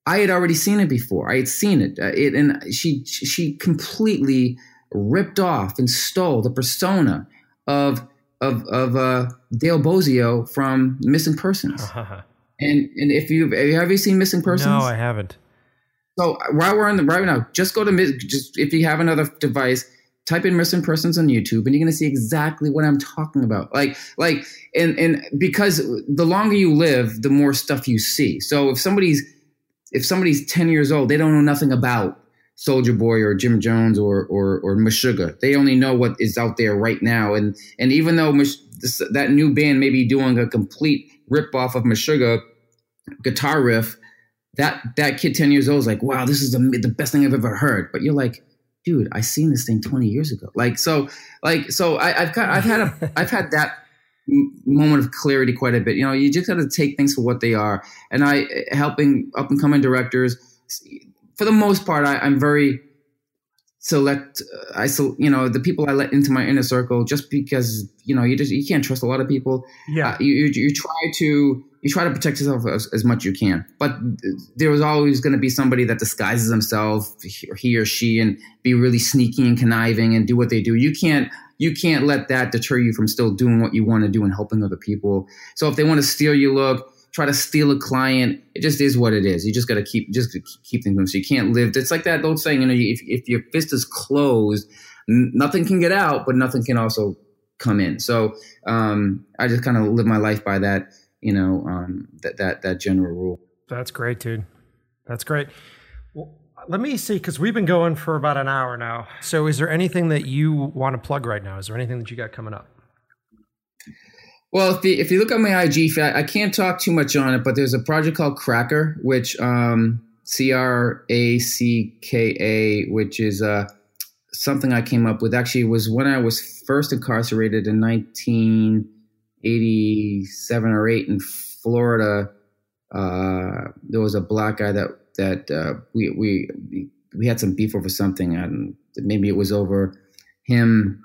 I had already seen it before. I had seen it. Uh, it and she she completely ripped off and stole the persona of of of uh, Dale Bozzio from Missing Persons. and and if you've have you seen Missing Persons? No, I haven't. So while we're on the right now, just go to just if you have another device, type in missing persons on YouTube and you're going to see exactly what I'm talking about. Like, like, and, and because the longer you live, the more stuff you see. So if somebody's, if somebody's 10 years old, they don't know nothing about Soulja Boy or Jim Jones or, or, or Meshuggah. They only know what is out there right now. And, and even though Mish, this, that new band may be doing a complete rip off of Meshuggah guitar riff, that, that kid 10 years old is like, wow, this is the, the best thing I've ever heard. But you're like, dude, I seen this thing 20 years ago. Like, so, like, so I, have got, I've had a, I've had that moment of clarity quite a bit. You know, you just got to take things for what they are. And I, helping up and coming directors, for the most part, I, I'm very select. I so you know the people I let into my inner circle just because you know you just you can't trust a lot of people. Yeah, uh, you, you, you try to you try to protect yourself as, as much as you can. But there was always going to be somebody that disguises themselves, he or she, and be really sneaky and conniving and do what they do. You can't you can't let that deter you from still doing what you want to do and helping other people. So if they want to steal your look, try to steal a client, it just is what it is. You just got to keep just keep things moving. So you can't live. It's like that old saying, you know, if if your fist is closed, nothing can get out, but nothing can also come in. So um, I just kind of live my life by that you know um, that that that general rule. That's great, dude. That's great. Well, let me see because we've been going for about an hour now. So, is there anything that you want to plug right now? Is there anything that you got coming up? Well, if you, if you look at my IG, I can't talk too much on it, but there's a project called Cracker, which um, C R A C K A, which is uh, something I came up with. Actually, was when I was first incarcerated in 1987 or eight in Florida. Uh, there was a black guy that that uh, we we we had some beef over something, and maybe it was over him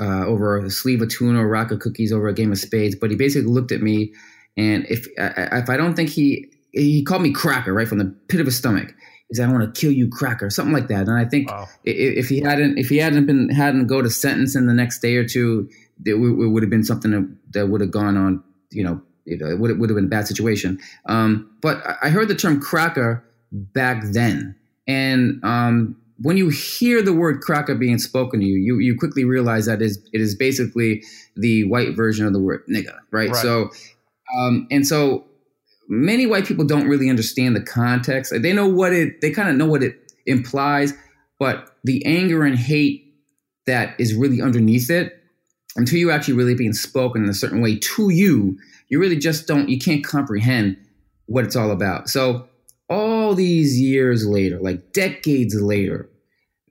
uh, over a sleeve of tuna, a rack of cookies, over a game of spades. But he basically looked at me, and if if I don't think he he called me cracker right from the pit of his stomach. He said, "I want to kill you, cracker," something like that. And I think wow. if, he hadn't if he hadn't been hadn't go to sentence in the next day or two, it, it would have been something that, that would have gone on. You know, it, would would have been a bad situation. Um, but I heard the term cracker back then, and um, when you hear the word cracker being spoken to you, you, you quickly realize that is it is basically the white version of the word nigga, right? right. So, um, and so many white people don't really understand the context. They know what it, they kind of know what it implies, but the anger and hate that is really underneath it, until you actually really being spoken in a certain way to you, you really just don't, you can't comprehend what it's all about. So all these years later, like decades later,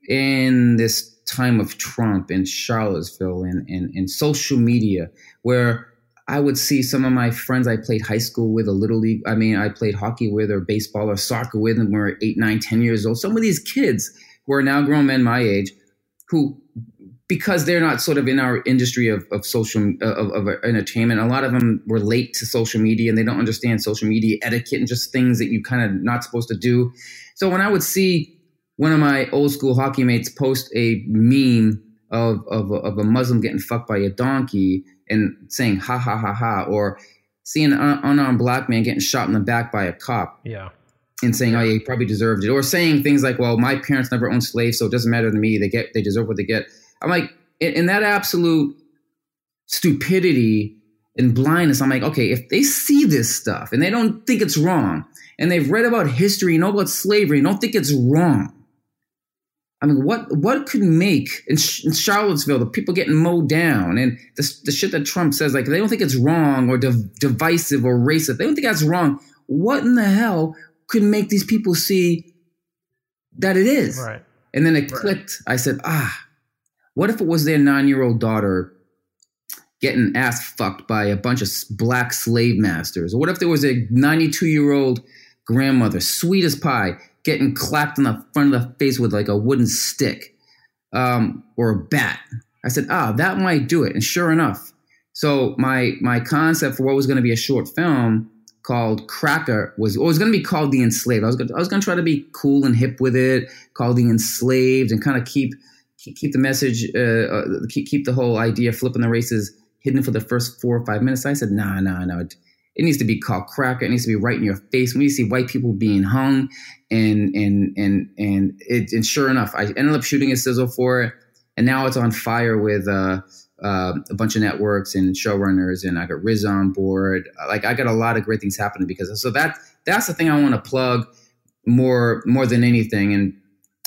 in this time of Trump and Charlottesville and, and, and social media, where I would see some of my friends I played high school with, a little league. I mean, I played hockey with, or baseball, or soccer with, and we were eight, nine, ten years old. Some of these kids who are now grown men my age, who because they're not sort of in our industry of, of social uh, of, of entertainment a lot of them relate to social media and they don't understand social media etiquette and just things that you kind of not supposed to do so when i would see one of my old school hockey mates post a meme of, of, of a muslim getting fucked by a donkey and saying ha ha ha ha or seeing an unarmed black man getting shot in the back by a cop yeah and saying, "Oh, yeah, he probably deserved it," or saying things like, "Well, my parents never owned slaves, so it doesn't matter to me. They get, they deserve what they get." I'm like, in, in that absolute stupidity and blindness, I'm like, okay, if they see this stuff and they don't think it's wrong, and they've read about history, and know about slavery, and don't think it's wrong. I mean, what what could make in, in Charlottesville the people getting mowed down and the, the shit that Trump says, like they don't think it's wrong or div- divisive or racist. They don't think that's wrong. What in the hell could make these people see that it is? Right. And then it right. clicked. I said, ah, what if it was their nine year old daughter getting ass fucked by a bunch of black slave masters? Or what if there was a 92 year old grandmother, sweet as pie, getting clapped in the front of the face with like a wooden stick um, or a bat? I said, ah, that might do it. And sure enough, so my my concept for what was going to be a short film called Cracker was, or was going to be called The Enslaved. I was I was going to try to be cool and hip with it, called The Enslaved, and kind of keep keep the message, uh, uh, keep, keep the whole idea flipping the races hidden for the first four or five minutes. I said, nah, nah, nah. It, it needs to be called cracker. It needs to be right in your face. When you see white people being hung, and and and and it, and sure enough, I ended up shooting a sizzle for it, and now it's on fire with uh, uh, a bunch of networks and showrunners, and I got Riz on board. Like I got a lot of great things happening because so that that's the thing I want to plug more more than anything, and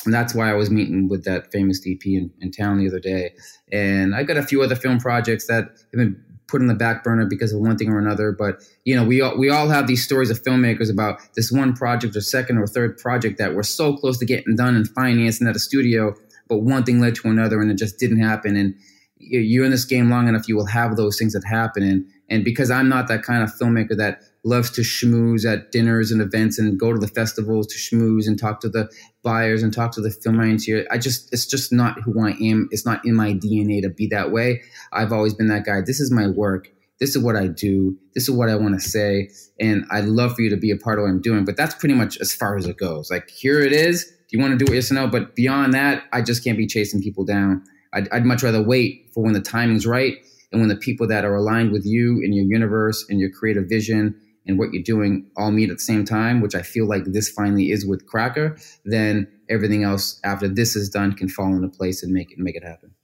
and that's why I was meeting with that famous DP in, in town the other day. And I got a few other film projects that have been put in the back burner because of one thing or another. But you know, we all we all have these stories of filmmakers about this one project or second or third project that were so close to getting done and financing at a studio, but one thing led to another and it just didn't happen. And you're in this game long enough, you will have those things that happen. And and because I'm not that kind of filmmaker that loves to schmooze at dinners and events and go to the festivals to schmooze and talk to the buyers and talk to the film here. I just, it's just not who I am. It's not in my DNA to be that way. I've always been that guy. This is my work. This is what I do. This is what I want to say. And I'd love for you to be a part of what I'm doing. But that's pretty much as far as it goes. Like, here it is. Do you want to do it? Yes or no? But beyond that, I just can't be chasing people down. I'd, I'd much rather wait for when the timing's right and when the people that are aligned with you in your universe and your creative vision and what you're doing all meet at the same time, which I feel like this finally is with Cracker, then everything else after this is done can fall into place and make it make it happen.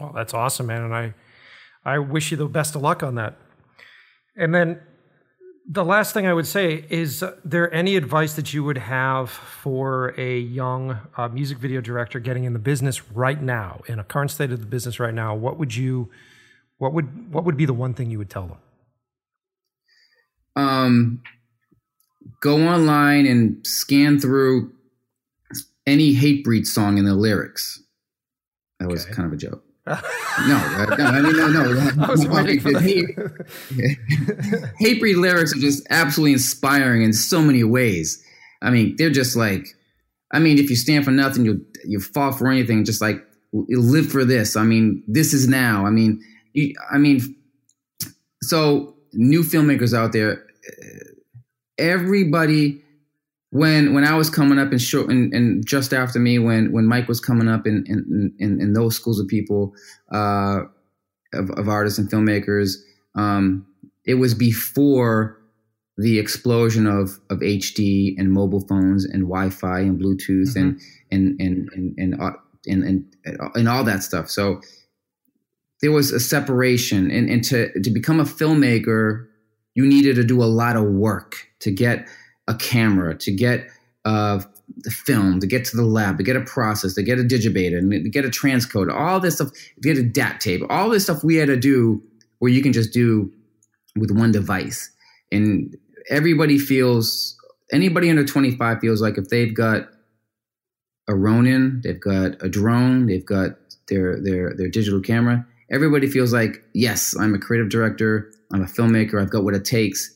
Well, that's awesome, man, and I I wish you the best of luck on that. And then the last thing I would say is uh, there any advice that you would have for a young uh, music video director getting in the business right now, in a current state of the business right now? What would you what would what would be the one thing you would tell them? Um, go online and scan through any Hatebreed song in the lyrics. That was okay. kind of a joke. no, uh, no, I mean no, no. I was waiting for hate, breed lyrics are just absolutely inspiring in so many ways. I mean, they're just like, I mean, if you stand for nothing, you you fall for anything. Just like live for this. I mean, this is now. I mean, you, I mean, so new filmmakers out there, everybody when when I was coming up and short and, and, just after me when when Mike was coming up in in, in, in those schools of people uh, of, of, artists and filmmakers, um, it was before the explosion of of HD and mobile phones and Wi-Fi and Bluetooth mm-hmm. and, and and and and uh, and and and all that stuff. So there was a separation, and and to to become a filmmaker, you needed to do a lot of work to get a camera, to get uh, the film, to get to the lab, to get a process, to get a digibeta, and to get a transcode, all this stuff, to get a DAT tape, all this stuff we had to do where you can just do with one device. And everybody feels, anybody under 25 feels like if they've got a Ronin, they've got a drone, they've got their their their digital camera. Everybody feels like, yes, I'm a creative director, I'm a filmmaker, I've got what it takes.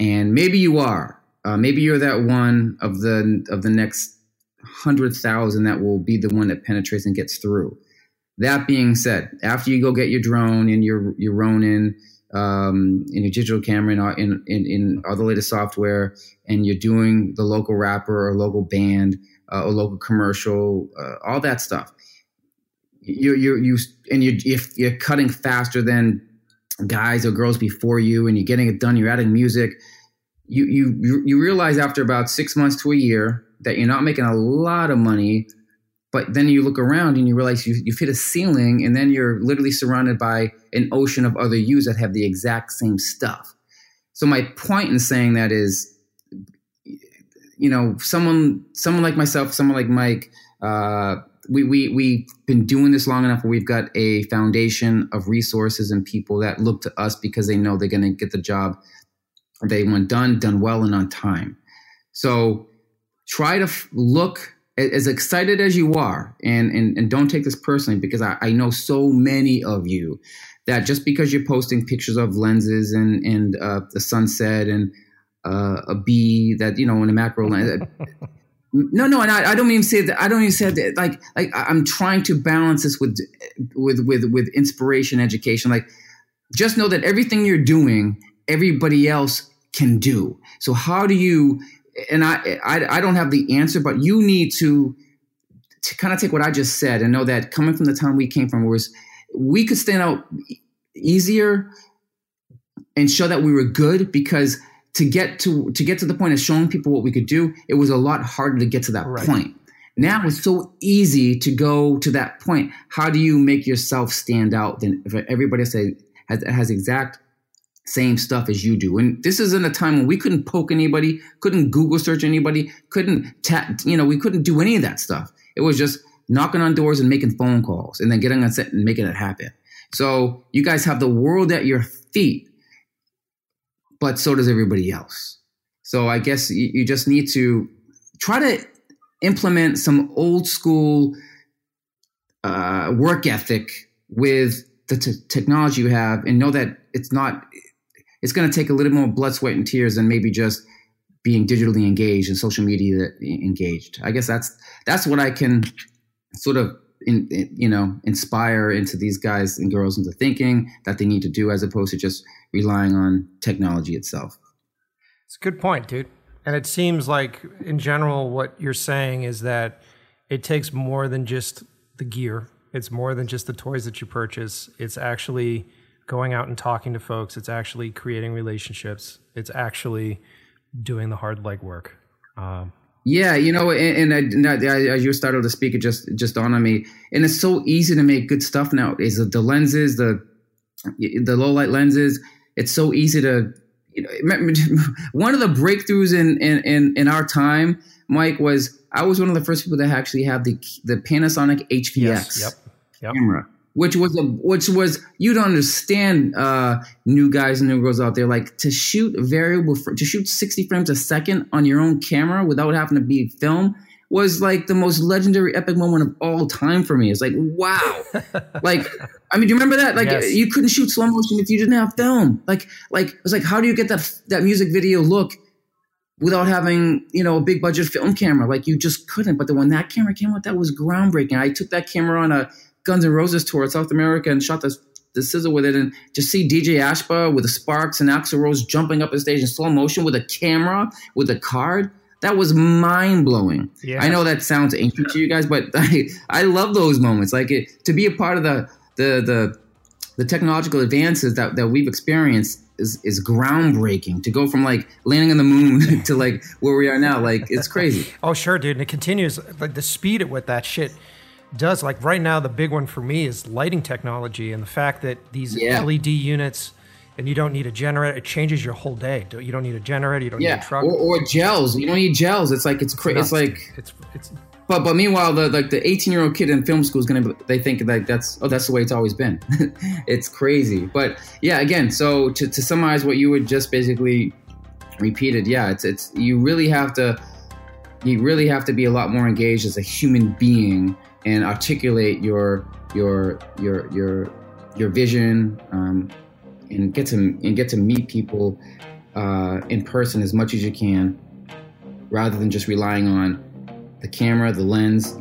And maybe you are, uh, maybe you're that one of the of the next hundred thousand that will be the one that penetrates and gets through. That being said, after you go get your drone and your your Ronin um, and your digital camera and in, in, all the latest software, and you're doing the local rapper or local band uh, or local commercial, uh, all that stuff. You you you and you if you're cutting faster than guys or girls before you, and you're getting it done, you're adding music you you you realize after about six months to a year that you're not making a lot of money but then you look around and you realize you, you've hit a ceiling and then you're literally surrounded by an ocean of other yous that have the exact same stuff. So my point in saying that is you know someone someone like myself someone like mike uh, we, we, we've been doing this long enough where we've got a foundation of resources and people that look to us because they know they're going to get the job they want done, done well, and on time. So try to f- look as excited as you are, and, and, and don't take this personally because I, I know so many of you that just because you're posting pictures of lenses and, and uh, the sunset and uh, a bee that, you know, in a macro lens. no, no, and I, I, don't even say that. I don't even say that. Like, like I'm trying to balance this with, with, with, with inspiration, education. Like, just know that everything you're doing, everybody else can do. So how do you? And I, I, I don't have the answer, but you need to to kind of take what I just said and know that coming from the time we came from was we could stand out easier and show that we were good because to get to to get to the point of showing people what we could do, it was a lot harder to get to that right. point. Now it's so easy to go to that point. How do you make yourself stand out? Then if everybody say has, has exact same stuff as you do. And this is in a time when we couldn't poke anybody, couldn't Google search anybody, couldn't tap, you know, we couldn't do any of that stuff. It was just knocking on doors and making phone calls and then getting on set and making it happen. So you guys have the world at your feet, but so does everybody else. So I guess you, you just need to try to implement some old school uh, work ethic with the t- technology you have and know that it's not it's going to take a little more blood, sweat, and tears than maybe just being digitally engaged and social media engaged. I guess that's that's what I can sort of in, in, you know inspire into these guys and girls into thinking that they need to do as opposed to just relying on technology itself. It's a good point, dude. And it seems like in general what you're saying is that it takes more than just the gear. It's more than just the toys that you purchase. It's actually going out and talking to folks. It's actually creating relationships. It's actually doing the hard legwork. Um, yeah, you know, and, and, I, I, as you started to speak, it just just dawned on me. And it's so easy to make good stuff now. Is the lenses, the the low light lenses. It's so easy to. You know, one of the breakthroughs in, in in in our time, Mike, was I was one of the first people that actually have the the Panasonic HVX yes, yep, yep. camera which was a which was you don't understand uh, new guys and new girls out there like to shoot variable to shoot 60 frames a second on your own camera without having to be film was like the most legendary epic moment of all time for me. It's like wow, like I mean, do you remember that? Like yes. you couldn't shoot slow motion if you didn't have film. Like like it's like how do you get that that music video look without having you know a big budget film camera? Like you just couldn't. But then when that camera came out, that was groundbreaking. I took that camera on a Guns N' Roses tour in South America and shot this the sizzle with it and just see DJ Ashba with the Sparks and Axl Rose jumping up the stage in slow motion with a camera with a card. That was mind blowing. Yeah. I know that sounds ancient to you guys, but I, I love those moments. Like it, to be a part of the the the the technological advances that, that we've experienced is, is groundbreaking to go from like landing on the moon to like where we are now like it's crazy oh sure dude and it continues like the speed at what that shit does. Like right now, the big one for me is lighting technology and the fact that these yeah. LED units and you don't need a generator. It changes your whole day. You don't need a generator. You don't yeah. need a truck. Or, or gels. You don't need gels. It's like it's crazy. It's, like it's it's. But but meanwhile, the like the 18 year old kid in film school is gonna they think like that's oh that's the way it's always been. it's crazy. But yeah, again, so to, to summarize what you would just basically repeated, yeah, it's it's you really have to you really have to be a lot more engaged as a human being and articulate your your your your your vision um, and get to and get to meet people uh, in person as much as you can, rather than just relying on the camera, the lens,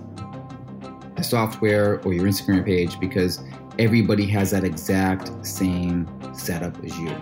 the software, or your Instagram page because everybody has that exact same setup as you.